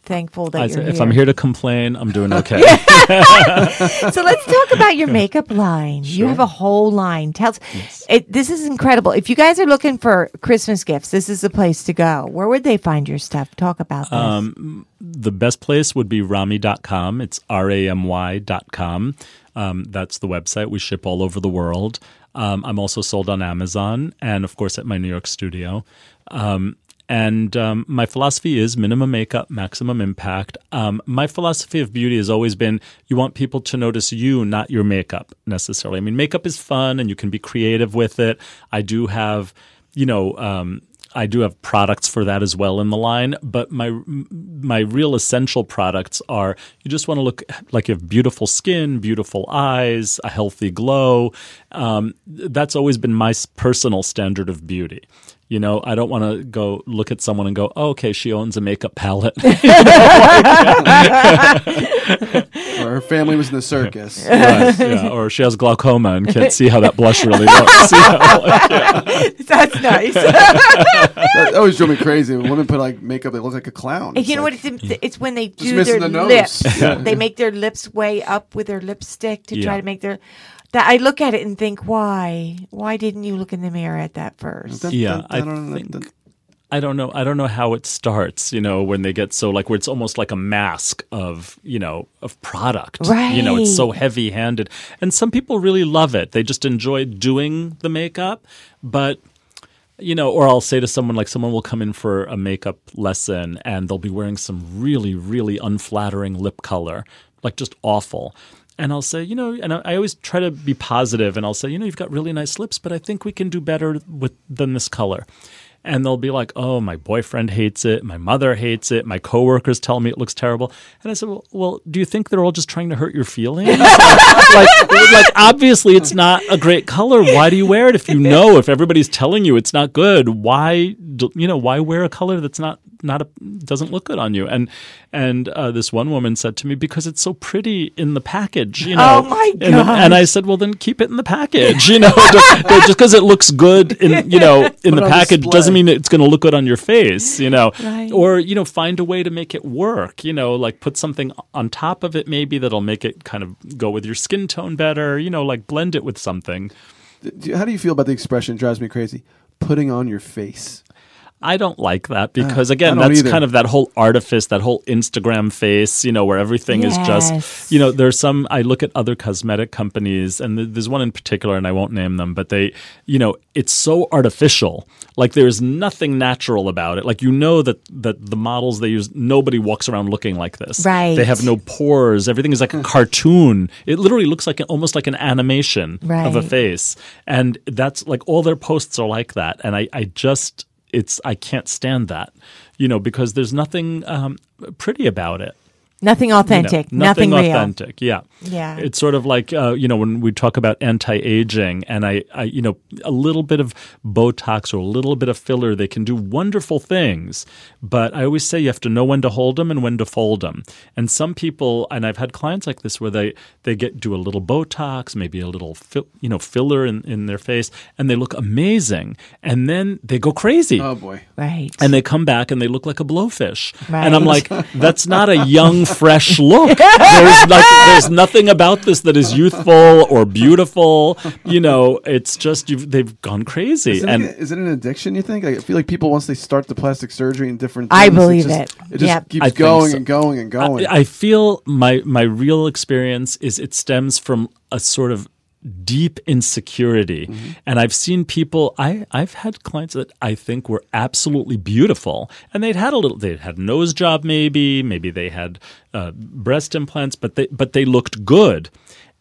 thankful that I you're here. if I'm here to complain, I'm doing okay. so let's talk about your makeup line. You have a whole line. Tell us, it, this is incredible. If you guys are looking for Christmas gifts, this is the place to go. Where would they find your stuff? Talk about this. Um, the best place would be ramy.com. It's R A M Y.com. Um, that's the website. We ship all over the world. Um, I'm also sold on Amazon and, of course, at my New York studio. Um, and um, my philosophy is minimum makeup, maximum impact. Um, my philosophy of beauty has always been you want people to notice you, not your makeup necessarily. I mean, makeup is fun and you can be creative with it. I do have, you know, um, I do have products for that as well in the line, but my my real essential products are you just want to look like you have beautiful skin, beautiful eyes, a healthy glow. Um, that's always been my personal standard of beauty. You know, I don't want to go look at someone and go, oh, "Okay, she owns a makeup palette." Or her family was in the circus. Right, yeah, or she has glaucoma and can't see how that blush really looks. You know? That's nice. that always drove me crazy. When women put like makeup, they look like a clown. It's you know like- what? It's, it's when they do their the lips. Yeah. They make their lips way up with their lipstick to try to make their. That I look at it and think, why? Why didn't you look in the mirror at that first? Yeah, I dun, dun, think. I don't know. I don't know how it starts. You know, when they get so like where it's almost like a mask of you know of product. Right. You know, it's so heavy-handed, and some people really love it. They just enjoy doing the makeup, but. You know, or I'll say to someone like someone will come in for a makeup lesson and they'll be wearing some really, really unflattering lip color, like just awful. And I'll say, you know, and I always try to be positive and I'll say, you know, you've got really nice lips, but I think we can do better with than this color and they'll be like, "Oh, my boyfriend hates it. My mother hates it. My coworkers tell me it looks terrible." And I said, "Well, well do you think they're all just trying to hurt your feelings? like, like, obviously, it's not a great color. Why do you wear it if you know if everybody's telling you it's not good? Why, you know, why wear a color that's not not a, doesn't look good on you?" And and uh, this one woman said to me, "Because it's so pretty in the package, you know." Oh, my and, and I said, "Well, then keep it in the package, you know. just because it looks good in you know in Put the package display. doesn't mean it's going to look good on your face, you know. Right. Or you know, find a way to make it work. You know, like put something on top of it maybe that'll make it kind of go with your skin tone better. You know, like blend it with something. How do you feel about the expression? Drives me crazy. Putting on your face. I don't like that ah, because again, that's either. kind of that whole artifice, that whole Instagram face, you know, where everything is just, you know, there's some. I look at other cosmetic companies, and there's one in particular, and I won't name them, but they, you know, it's so artificial. Like there's nothing natural about it. Like you know that that the models they use, nobody walks around looking like this. Right. They have no pores. Everything is like a hmm. cartoon. It literally looks like almost like an animation of a face, and that's like all their posts are like that. And I, I just, it's, I can't stand that, you know, because there's nothing um, pretty about it. Nothing you know, authentic. nothing, real. authentic. Yeah. Yeah. It's sort of like uh, you know when we talk about anti-aging, and I, I, you know, a little bit of Botox or a little bit of filler, they can do wonderful things. But I always say you have to know when to hold them and when to fold them. And some people, and I've had clients like this where they they get do a little Botox, maybe a little fi- you know filler in, in their face, and they look amazing, and then they go crazy. Oh boy. Right. and they come back and they look like a blowfish. Right. And I'm like, that's not a young, fresh look. There's like there's nothing about this that is youthful or beautiful. You know, it's just you've, they've gone crazy. Is it, and is it an addiction? You think? I feel like people once they start the plastic surgery and different. I things, believe just, it. It just Yep. keeps I going so. and going and going. I, I feel my my real experience is it stems from a sort of deep insecurity Mm-hmm. and i've seen people i i've had clients that i think were absolutely beautiful and they'd had a little they'd had a nose job maybe maybe they had uh, breast implants but they but they looked good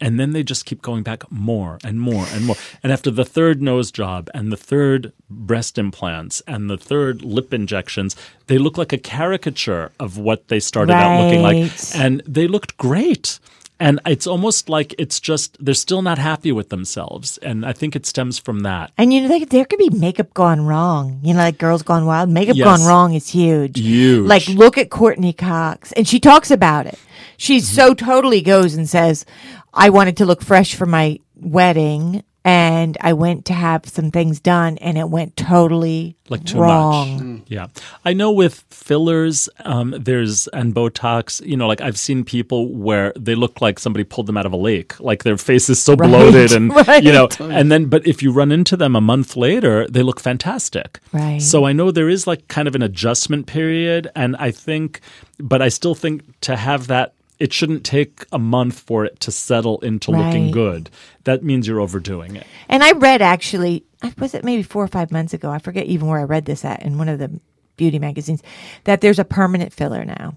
and then they just keep going back more and more and more. And after the third nose job and the third breast implants and the third lip injections, they look like a caricature of what they started out looking like. And they looked great. And it's almost like it's just, they're still not happy with themselves. And I think it stems from that. And you know, like, there could be makeup gone wrong. You know, like girls gone wild. Makeup Yes. gone wrong is huge. Huge. Like, look at Courteney Cox, and she talks about it. She Mm-hmm. so totally goes and says, "I wanted to look fresh for my wedding." And I went to have some things done, and it went totally like too wrong. much. Yeah, I know with fillers, um, there's and Botox. You know, like I've seen people where they look like somebody pulled them out of a lake, like their face is so Right, bloated, and you know, and then but if you run into them a month later, they look fantastic. Right. So I know there is like kind of an adjustment period, and I think, but I still think to have that. It shouldn't take a month for it to settle into looking good. That means you're overdoing it. And I read actually, I- was it maybe four or five months ago? I forget even where I read this at in one of the beauty magazines that there's a permanent filler now.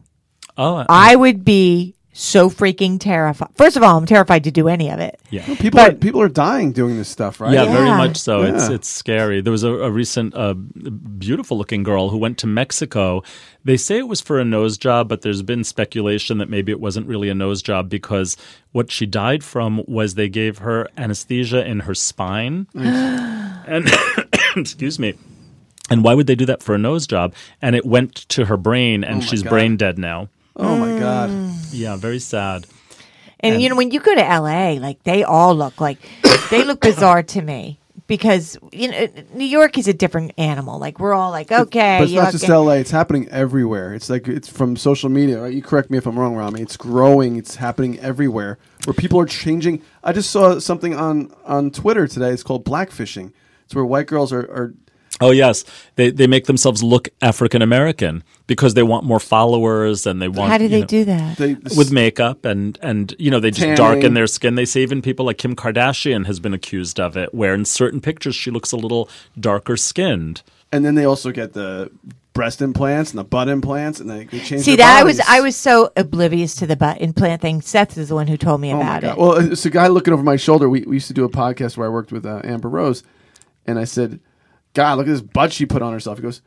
Oh, I would be so freaking terrified. First of all, I'm terrified to do any of it. yeah. people are people are dying doing this stuff, right? Yeah, very much so. It's Yeah. it's scary. There was a, a recent uh, beautiful looking girl who went to Mexico. They say it was for a nose job, but there's been speculation that maybe it wasn't really a nose job because what she died from was they gave her anesthesia in her spine. and excuse me. And why would they do that for a nose job? And it went to her brain, and my she's God. brain dead now. Oh my god. Yeah, very sad. And, you know, when you go to LA, like they all look like they look bizarre to me because you know New York is a different animal. Like we're all like, okay, But it's not just. LA. It's happening everywhere. It's like it's from social media. Right? You correct me if I'm wrong, Ramy. It's growing. It's happening everywhere. Where people are changing. I just saw something on on Twitter today. It's called blackfishing. It's where white girls are, are Oh yes, they they make themselves look African American because they want more followers and they want. How do you they know, do that? they With makeup and and you know they just Tanning. darken their skin. They say even people like Kim Kardashian has been accused of it, where in certain pictures she looks a little darker skinned. and then they also get the breast implants and the butt implants, and they, they change. See their that I was. I was so oblivious to the butt implant thing. Seth is the one who told me Oh my about God. it. Well, it's a guy looking over my shoulder. We, we used to do a podcast where I worked with uh, Amber Rose, and I said, "God, look at this butt she put on herself." He goes,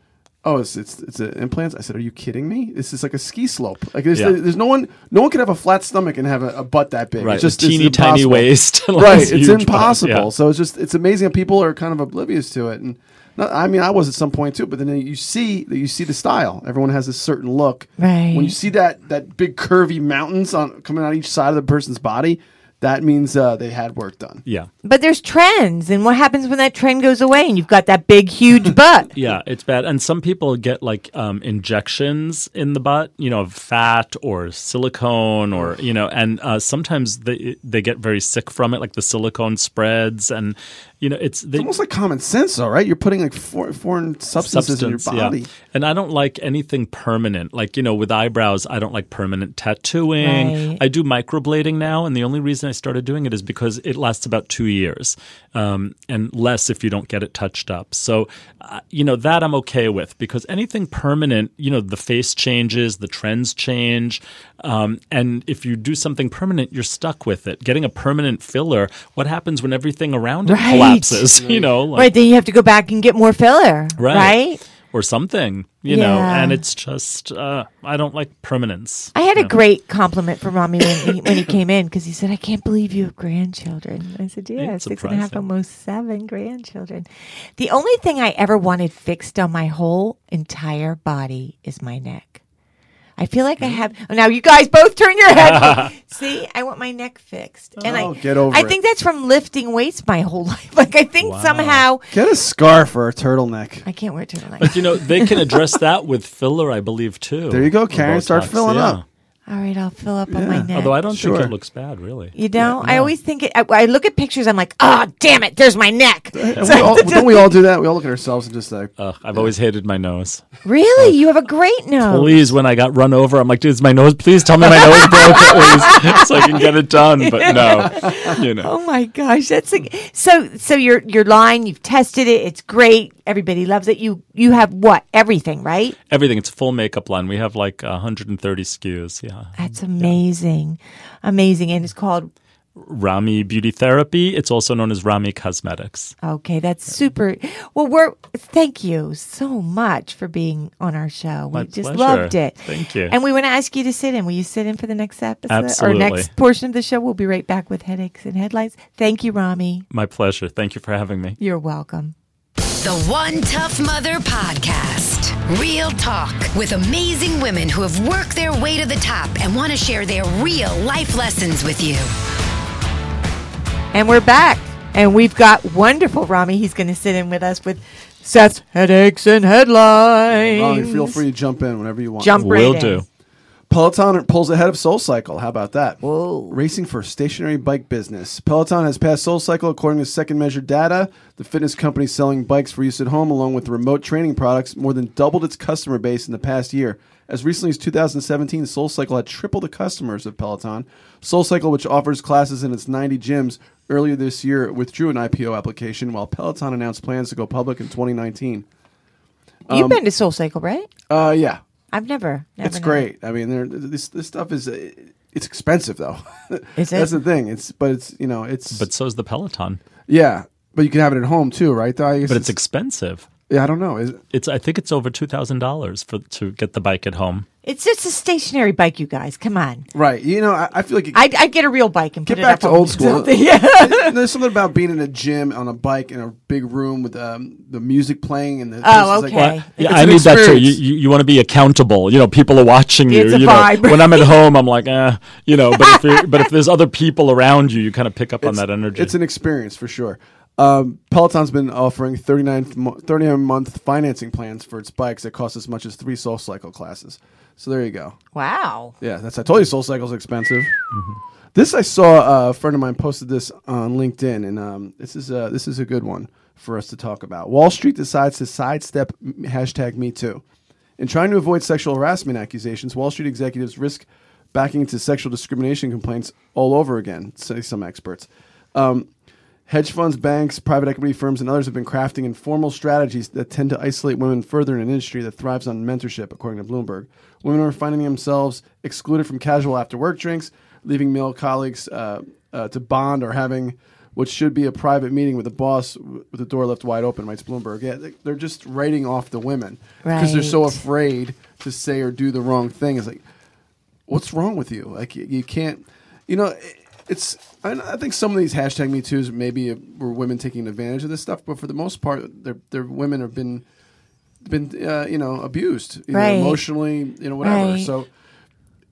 "Oh, it's it's it's uh, implants." I said, "Are you kidding me? This is like a ski slope. Like there's, Yeah. there's no one no one can have a flat stomach and have a, a butt that big. Right, It's just a teeny tiny impossible. waist, like right, this it's huge butt, impossible. yeah. So it's just it's amazing how people are kind of oblivious to it and. Not, I mean, I was at some point too, but then you see that you see the style. Everyone has a certain look. Right. When you see that that big curvy mountains on coming out each side of the person's body, that means uh, they had work done. Yeah, But there's trends, and what happens when that trend goes away and you've got that big, huge butt? yeah, it's bad. And some people get like um, injections in the butt, you know, of fat or silicone, or you know, and uh, sometimes they they get very sick from it, like the silicone spreads, and you know, it's they, It's almost like common sense, though, right? You're putting like for, foreign substances in your substance, yeah. body. And I don't like anything permanent. Like, you know, with eyebrows, I don't like permanent tattooing. Right. I do microblading now, and the only reason I started doing it is because it lasts about two years, um, and less if you don't get it touched up. So, uh, you know, that I'm okay with because anything permanent, you know, the face changes, the trends change, um, and if you do something permanent, you're stuck with it. Getting a permanent filler, what happens when everything around it Right. collapses? You know, like, right, then you have to go back and get more filler. Right. Right. Or something, you know, and it's just uh, I don't like permanence. I had a Yeah. great compliment from Ramy when he, when he came in because he said, "I can't believe you have grandchildren." I said, "Yeah, It's six and a half, surprising. almost seven grandchildren." The only thing I ever wanted fixed on my whole entire body is my neck. I feel like I have. Oh, now you guys both turn your head. See, I want my neck fixed, and Oh, I get over I it. think that's from lifting weights my whole life. Like I think Wow. somehow Get a scarf or a turtleneck. I can't wear a turtleneck. But you know, they can address that with filler, I believe, too. There you go, Or Karen. Start filling yeah. up. All right, I'll fill up on my neck. Although I don't Sure. think it looks bad, really. You know, I always think it. I, I look at pictures. I'm like, oh, damn it! There's my neck. And we all, don't we all do that? We all look at ourselves and just like, Ugh, I've always hated my nose. Really, you have a great nose. Please, when I got run over, I'm like, dude, is my nose? Please tell me my nose broke at least, so I can get it done. But no, you know. Oh my gosh, that's a, so. So your your line, you've tested it. It's great. Everybody loves it. You you have what? Everything, right? Everything. It's a full makeup line. We have like 130 SKUs. Yeah. That's amazing, amazing. And it's called Ramy Beauty Therapy. It's also known as Ramy Cosmetics. okay. That's super. Well, we're thank you so much for being on our show. We My just pleasure. loved it. Thank you. And we want to ask you to sit in. Will you sit in for the next episode or next portion of the show? We'll be right back with headaches and headlines. Thank you, Ramy. My pleasure. Thank you for having me. You're welcome. The One Tough Mother Podcast. Real talk with amazing women who have worked their way to the top and want to share their real life lessons with you. And we're back. And we've got wonderful Ramy. He's going to sit in with us with Seth's headaches and headlines. Ronnie, feel free to jump in whenever you want. Jump right Will in. do. Peloton pulls ahead of SoulCycle. How about that? Whoa. Racing for stationary bike business. Peloton has passed SoulCycle according to second measure data. The fitness company selling bikes for use at home along with remote training products more than doubled its customer base in the past year. As recently as 2017, SoulCycle had tripled the customers of Peloton. SoulCycle, which offers classes in its 90 gyms, earlier this year withdrew an IPO application while Peloton announced plans to go public in 2019. You've Um, been to Soul Cycle, right? Uh, yeah, I've never. never it's known. great. I mean, there, this this stuff is uh, it's expensive though. Is That's it? the thing. It's but it's you know it's But so's the Peloton. yeah. But you can have it at home too, right? Though I guess But it's expensive. yeah. I don't know. Is it, It's I think it's over two thousand dollars for to get the bike at home. It's just a stationary bike, you guys. Come on. right? You know, I, I feel like it, I'd, I'd get a real bike and get put back it to up on old school. something. Yeah. There's something about being in a gym on a bike in a big room with um, the music playing and the Oh, it's okay. Yeah, I an need that too. You, you, you want to be accountable. You know, people are watching you. It's a you know, vibe. when I'm at home, I'm like, eh, you know. But if you're, but if there's other people around you, you kind of pick up on that energy. It's an experience for sure. Um, Peloton's been offering 39 mo- 39 month financing plans for its bikes that cost as much as three Soul Cycle classes. So there you go. Wow. Yeah, that's I told you Soul Cycle's expensive. This I saw uh, a friend of mine posted this on LinkedIn, and um, this is a, this is a good one for us to talk about. Wall Street decides to sidestep m- hashtag Me Too. In trying to avoid sexual harassment accusations, Wall Street executives risk backing into sexual discrimination complaints all over again, say some experts. Um, Hedge funds, banks, private equity firms, and others have been crafting informal strategies that tend to isolate women further in an industry that thrives on mentorship, according to Bloomberg. Women are finding themselves excluded from casual after work drinks, leaving male colleagues uh, uh, to bond or having what should be a private meeting with the boss w- with the door left wide open, writes Bloomberg. Yeah, they- they're just writing off the women because they're so afraid to say or do the wrong thing. It's like, what's wrong with you? Like you, you can't, you know, it- it's. I, I think some of these hashtag Me Too's maybe were women taking advantage of this stuff, but for the most part, their their women have been been uh, you know abused, you Right. know, emotionally, you know, whatever. Right. So.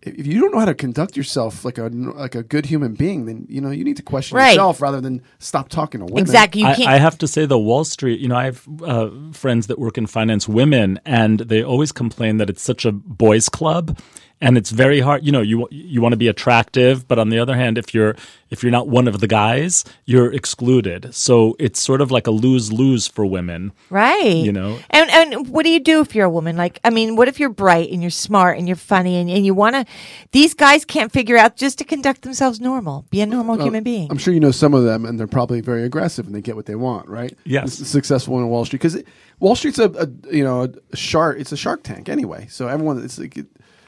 If you don't know how to conduct yourself like a like a good human being, then you know you need to question Right. yourself rather than stop talking to women. Exactly. You I, can't. I have to say, the Wall Street, you know, I have uh, friends that work in finance, women, and they always complain that it's such a boys' club. And it's very hard. You know, you you want to be attractive, but on the other hand, if you're if you're not one of the guys, you're excluded. So it's sort of like a lose lose for women. Right. You know? And and what do you do if you're a woman? Like, I mean, what if you're bright and you're smart and you're funny and, and you want to? These guys can't figure out just to conduct themselves normal, be a normal human being. I'm sure you know some of them, and they're probably very aggressive, and they get what they want, right? Yes. The successful in Wall Street because Wall Street's a, a you know a shark. It's a Shark Tank anyway. So everyone, it's like, it-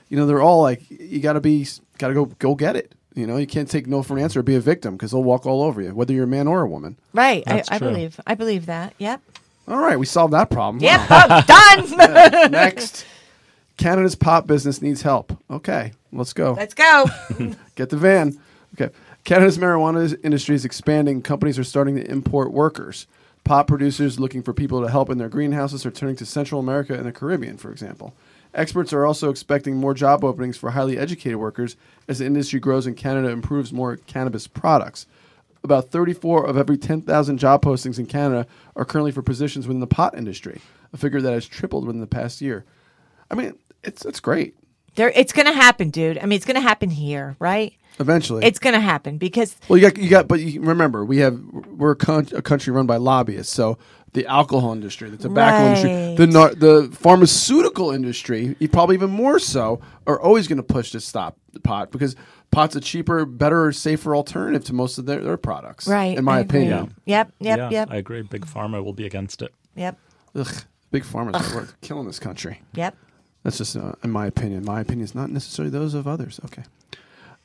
you know, they're all like, you got to be, got to go, go get it. You know, you can't take no for an answer or be a victim because they'll walk all over you, whether you're a man or a woman. right. I, That's I true. believe. I believe that. Yep. All right, we solved that problem. Yep. Wow. I'm done. Next, Canada's pop business needs help. Okay, let's go. Let's go. Get the van. Okay. Canada's marijuana industry is expanding. Companies are starting to import workers. Pot producers looking for people to help in their greenhouses are turning to Central America and the Caribbean, for example. Experts are also expecting more job openings for highly educated workers as the industry grows and Canada improves more cannabis products. About 34 of every 10,000 job postings in Canada are currently for positions within the pot industry, a figure that has tripled within the past year. I mean, it's it's great. There, it's going to happen, dude. I mean, it's going to happen here, right? Eventually, It's going to happen because Well, you got you got, but you remember we have we're a, con- a country run by lobbyists. So the alcohol industry, the tobacco industry, the nar- the pharmaceutical industry, probably even more so, are always going to push to stop the pot because pot's a cheaper, better, safer alternative to most of their, their products. right. in my I agree. opinion. Yep. Yep. yeah, yep. I agree. Big pharma will be against it. yep. Ugh, big farmers are killing this country. Yep. That's just uh, in my opinion. My opinion is not necessarily those of others. Okay.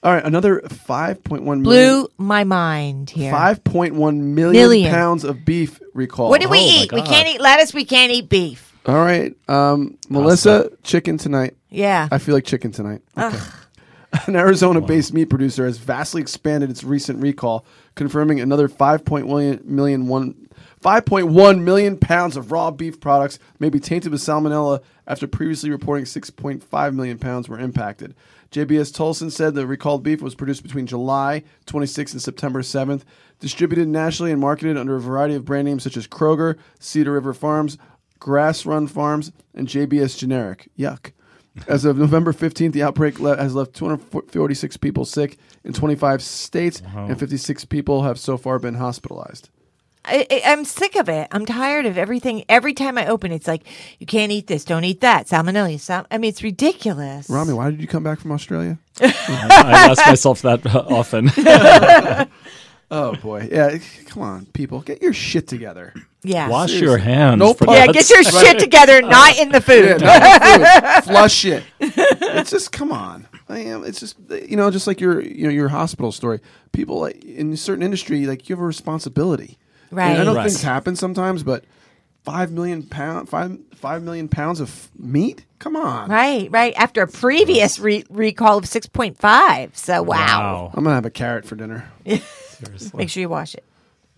All right, another five point one Blew my mind here. Five point one million Million. pounds of beef recall. What do we Oh, eat? We can't eat lettuce. We can't eat beef. All right, um, Melissa, chicken tonight. Yeah. I feel like chicken tonight. Okay. An Arizona-based meat producer has vastly expanded its recent recall, confirming another 5.1 million, million one, 5.1 million pounds of raw beef products may be tainted with salmonella after previously reporting 6.5 million pounds were impacted. JBS Tolleson said the recalled beef was produced between July 26th and September 7th, distributed nationally and marketed under a variety of brand names such as Kroger, Cedar River Farms, Grass Run Farms, and JBS Generic. Yuck. As of November 15th, the outbreak le- has left 246 people sick in 25 states, and 56 people have so far been hospitalized. I, I- I'm sick of it. I'm tired of everything. Every time I open, it's like you can't eat this, don't eat that. Salmonella. Sal- I mean, it's ridiculous. Ramy, why did you come back from Australia? I ask myself that uh, often. Oh boy, yeah. Come on, people, get your shit together. Yeah. Wash Seriously. your hands. No for yeah, get your sake. shit together, not in the food. Yeah, not food. Flush it. It's just come on. I am. It's just you know, just like your you know your hospital story. People like in a certain industry, like you have a responsibility. Right. And I know Right. things happen sometimes, but five million pound five five million pounds of meat. Come on. Right, right. After a previous re- recall of 6.5. So, wow. Wow. I'm gonna have a carrot for dinner. Seriously. Make sure you wash it.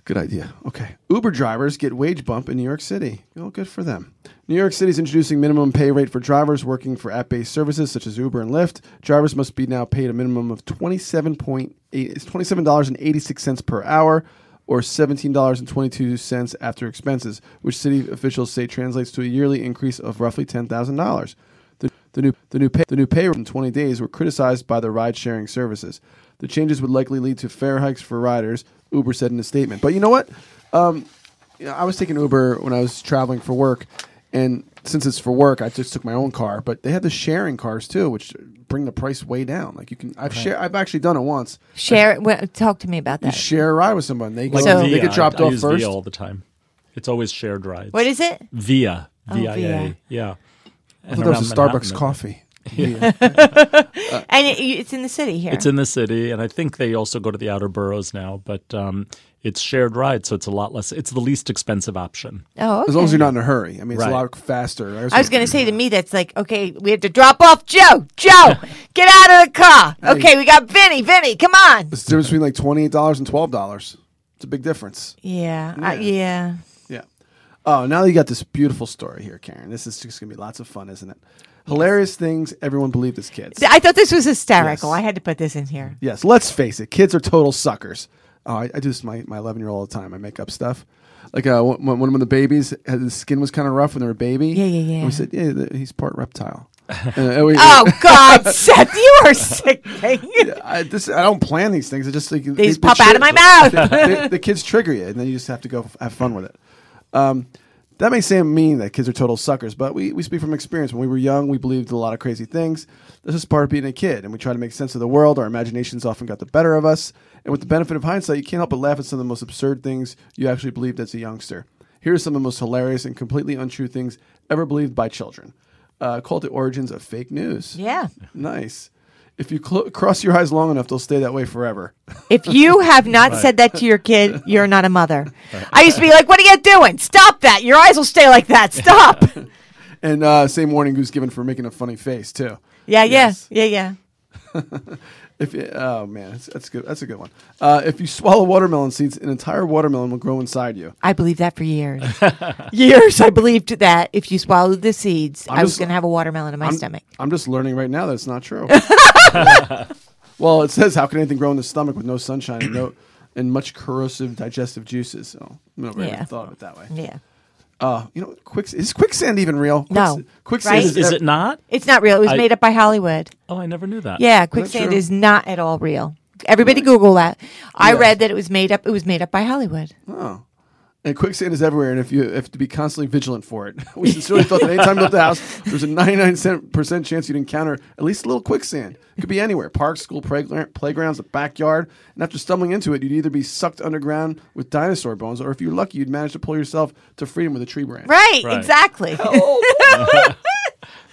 Good idea. Okay. Uber drivers get wage bump in New York City. Oh, good for them. New York City is introducing minimum pay rate for drivers working for app-based services such as Uber and Lyft. Drivers must be now paid a minimum of twenty-seven point eight. It's twenty-seven dollars and eighty-six cents per hour, or seventeen dollars and twenty-two cents after expenses, which city officials say translates to a yearly increase of roughly ten thousand dollars. The, the new the new pay the new pay in 20 days were criticized by the ride sharing services. The changes would likely lead to fare hikes for riders, Uber said in a statement. But you know what? Um, you know, I was taking Uber when I was traveling for work, and since it's for work, I just took my own car. But they had the sharing cars too, which bring the price way down. Like you can, I've share, I've actually done it once. Share it. Well, talk to me about You that. share a ride with someone. They Like So- they get dropped I, I off use first. Via all the time. It's always shared rides. What is it? Via. Oh, V-I-A. Via. Yeah. I thought that was a Starbucks coffee. and it, it's in the city here. It's in the city, and I think they also go to the outer boroughs now. But um, it's shared ride, so it's a lot less. It's the least expensive option. oh, okay. As long as you're not in a hurry. I mean, it's Right. a lot faster. I was going to say to me, that's like, okay, we have to drop off Joe. Joe, get out of the car. Okay, we got Vinny. Vinny, come on. It's the difference between like twenty-eight dollars and twelve dollars. It's a big difference. Yeah, I- yeah. Yeah. Oh, now you got this beautiful story here, Karen. This is just gonna be lots of fun, isn't it? Hilarious things everyone believed as kids. I thought this was hysterical. Yes. I had to put this in here. Yes, let's face it, kids are total suckers. Oh, I, I do this to my my eleven year old all the time. I make up stuff. Like uh, when, of the babies, had, his skin was kind of rough when they were a baby. Yeah, yeah, yeah. And we said, yeah, th- he's part reptile. Uh, we- Oh God, Seth, you are sickening. I, this, I don't plan these things. I just like, They just pop out of my mouth. the, the kids trigger you, and then you just have to go f- have fun with it. Um, that may seem mean that kids are total suckers, but we, we speak from experience. When we were young, we believed a lot of crazy things. This is part of being a kid, and we try to make sense of the world. Our imaginations often got the better of us, and with the benefit of hindsight, you can't help but laugh at some of the most absurd things you actually believed as a youngster. Here are some of the most hilarious and completely untrue things ever believed by children. Uh, called the origins of fake news. Yeah. Nice. If you clo- cross your eyes long enough, they'll stay that way forever. If you have not said that to your kid, you're not a mother. I used to be like, "What are you doing? Stop that! Your eyes will stay like that. Stop." and uh, same warning was given for making a funny face too. Yeah, yeah, Yes. yeah, yeah. If you, oh man, that's, that's good. That's a good one. Uh, if you swallow watermelon seeds, an entire watermelon will grow inside you. I believed that for years. years, I believed that if you swallowed the seeds, I'm I was going to have a watermelon in my I'm, stomach. I'm just learning right now that it's not true. well, it says how can anything grow in the stomach with no sunshine and no and much corrosive digestive juices? So I never Yeah. thought of it that way. Yeah, Uh, you know, quick is quicksand even real? No. Quicks- quicksand Right? is, Is it not? it's not real. It was I- made up by Hollywood. Oh, I never knew that. Yeah, quicksand is not at all real. Everybody Google that. I Yeah. read that it was made up. It was made up by Hollywood. Oh. And quicksand is everywhere, and if you have to be constantly vigilant for it, we sincerely thought that anytime you left the house, there's a 99 percent chance you'd encounter at least a little quicksand. It could be anywhere: parks, school playgra- playgrounds, the backyard. And after stumbling into it, you'd either be sucked underground with dinosaur bones, or if you're lucky, you'd manage to pull yourself to freedom with a tree branch. Right, Right. exactly.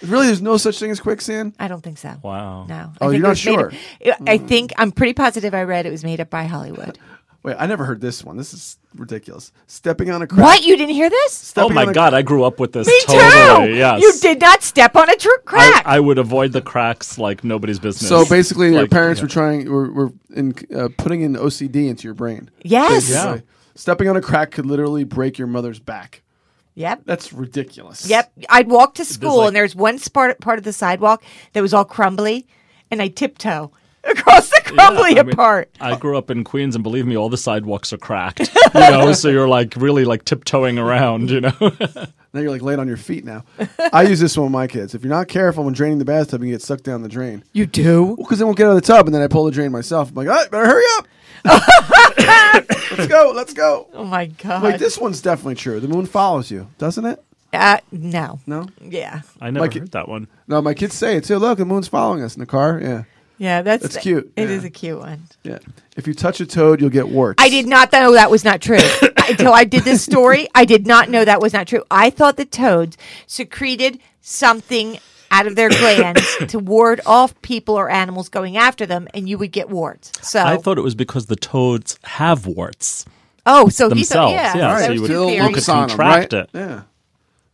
Really, there's no such thing as quicksand. I don't think so. Wow. No. Oh, think you're it not was made sure? up- I think I'm pretty positive. I read it was made up by Hollywood. Wait, I never heard this one. This is ridiculous. Stepping on a crack. What? You didn't hear this? Oh my on a- God, I grew up with this. Me totally. too. Yes. You did not step on a tr- crack. I would avoid the cracks like nobody's business. So basically, your parents yeah. were trying, were, were in, uh, putting in OCD into your brain. yes. Basically. Stepping on a crack could literally break your mother's back. Yep. That's ridiculous. Yep. I'd walk to school like- and there's one part part of the sidewalk that was all crumbly, and I tiptoe across the crumbly I mean, part. I grew up in Queens, and believe me, all the sidewalks are cracked. You know, so you're like really like tiptoeing around. You know, Now you're like laying on your feet now. I use this one with my kids. If you're not careful when draining the bathtub, you get sucked down the drain. You do? Well, because they won't get out of the tub, and then I pull the drain myself. I'm like, all right, better hurry up. let's go. Let's go. Oh my god. Wait, this one's definitely true. The moon follows you, doesn't it? Uh, no. No. Yeah. I never Like it- heard that one. No, my kids say it too. Look, the moon's following us in the car. Yeah, Yeah. That's That's cute, It yeah. is a cute one. yeah. If you touch a toad, you'll get warts. I did not know that was not true until I did this story. I did not know that was not true. I thought the toads secreted something out of their glands to ward off people or animals going after them, and you would get warts. So, I thought it was because the toads have warts. oh, so he thought, themselves, yeah, yeah, All so you was would- still you could on 'em, contract right? it. Yeah.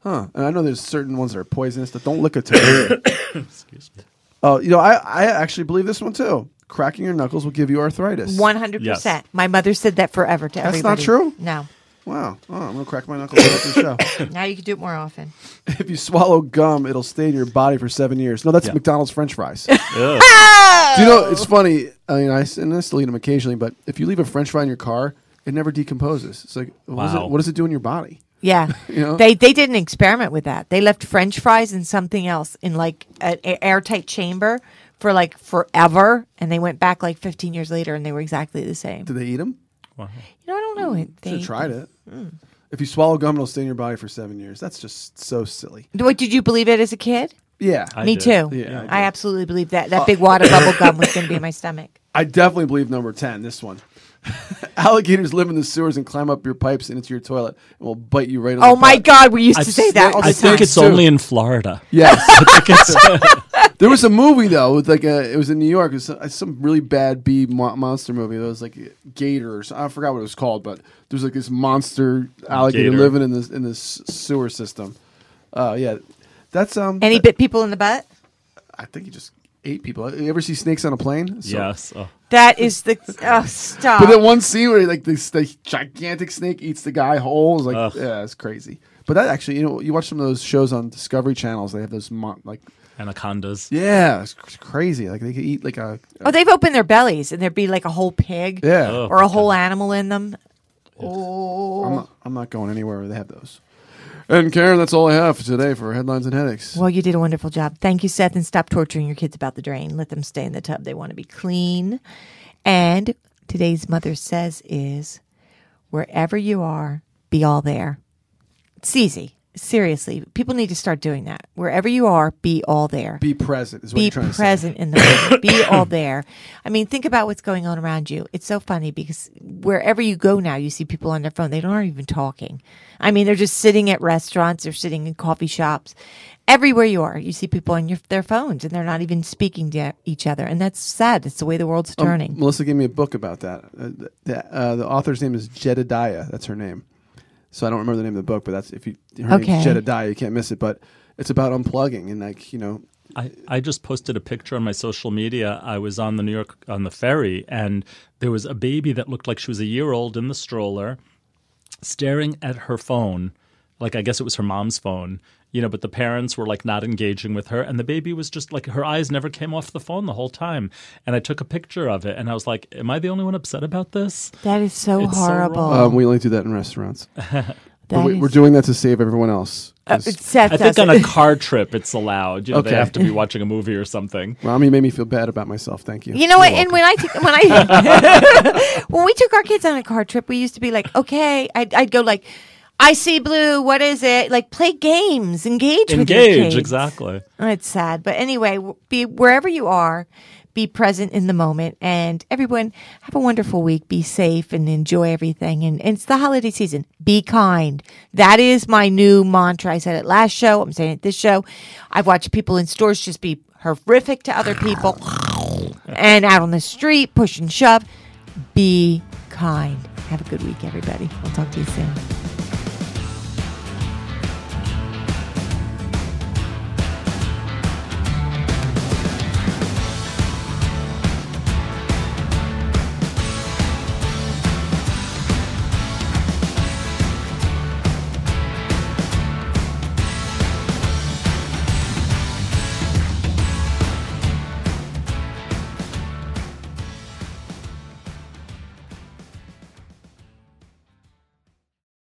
Huh. And I know there's certain ones that are poisonous that don't lick a toad. Excuse me. Oh, you know, I, I actually believe this one too. Cracking your knuckles will give you arthritis. One hundred percent. My mother said that forever to That's not true? No. Wow. Oh, I'm gonna crack my knuckles after the show. Now you can do it more often. if you swallow gum, it'll stay in your body for seven years. No, that's Yeah. McDonald's French fries. Ugh. Do you know? It's funny. I mean, I, s- and I still eat them occasionally, but if you leave a French fry in your car, it never decomposes. It's like, what, does Wow. it, what does it do in your body? Yeah, You know? they they did an experiment with that. They left French fries and something else in like an airtight chamber for like forever, and they went back like 15 years later, and they were exactly the same. Do they eat them? You know, I don't know. It- Should They, have tried it. Hmm. If you swallow gum, it'll stay in your body for seven years. That's just so silly. What did you believe it as a kid? Yeah, I Me did. too. Yeah, I I, absolutely believe that that big water bubble gum was going to be in my stomach. I definitely believe number 10, this one. Alligators live in the sewers and climb up your pipes and into your toilet and will bite you right on Oh the my butt. God, we used to I say that all the I time. think it's too. only in Florida. Yes. there was a movie, though, with like a, it was in New York. It was some, some really bad bee mo- monster movie. It was like Gators. I forgot what it was called, but there's like this monster alligator Gator. living in this in this sewer system. Uh, yeah. That's um. and he bit people in the butt. I think he just ate people. You ever see snakes on a plane? So- Yes. Oh. That is the oh, stop. But that one scene where like this the gigantic snake eats the guy whole is like Ugh. yeah, it's crazy. But that actually, you know, you watch some of those shows on Discovery channels. They have those mon- like Anacondas. yeah, it's cr- crazy. Like they could eat like a, a- oh, they've opened their bellies, and there'd be like a whole pig yeah. Oh. or a whole animal in them. I'm not, oh. I'm not going anywhere where they have those. And Karen, that's all I have for today for headlines and headaches. Well, you did a wonderful job. Thank you, Seth, and stop torturing your kids about the drain. Let them stay in the tub. They want to be clean. And today's mother says is wherever you are, be all there. It's easy. Seriously, people need to start doing that. Wherever you are, be all there. Be present is what be you're trying to say. present in the moment. be all there. I mean, think about what's going on around you. It's so funny because wherever you go now, you see people on their phone. They aren't even talking. I mean, they're just sitting at restaurants. They're sitting in coffee shops. Everywhere you are, you see people on your, their phones, and they're not even speaking to each other. And that's sad. It's the way the world's Um, turning. Melissa gave me a book about that. Uh, the, the, uh, the author's name is Jedediah. That's her name. So I don't remember the name of the book, but that's if you her Okay. name's Jedediah, you can't miss it. But it's about unplugging and like you know, I, I just posted a picture on my social media. I was on the New York on the ferry, and there was a baby that looked like she was a year old in the stroller, staring at her phone, like I guess it was her mom's phone. You know, but the parents were like not engaging with her, and the baby was just like her eyes never came off the phone the whole time. And I took a picture of it, and I was like, "Am I the only one upset about this?" that is so It's horrible. wrong. um, we only do that in restaurants. That we, is- we're doing that to save everyone else. Uh, 'Cause Seth I think on a car trip it's allowed. You know, Okay. they have to be watching a movie or something. Mommy made me feel bad about myself. Thank you. You know what? And when I took when I when we took our kids on a car trip, we used to be like, okay, I'd, I'd go like, I see blue. What is it? Like play games, engage, Engage exactly. Oh, it's sad, but anyway, be wherever you are, be present in the moment, and everyone have a wonderful week. Be safe and enjoy everything. And, and it's the holiday season. Be kind. That is my new mantra. I said it last show. I'm saying it this show. I've watched people in stores just be horrific to other people, and out on the street push and shove. Be kind. Have a good week, everybody. I'll talk to you soon.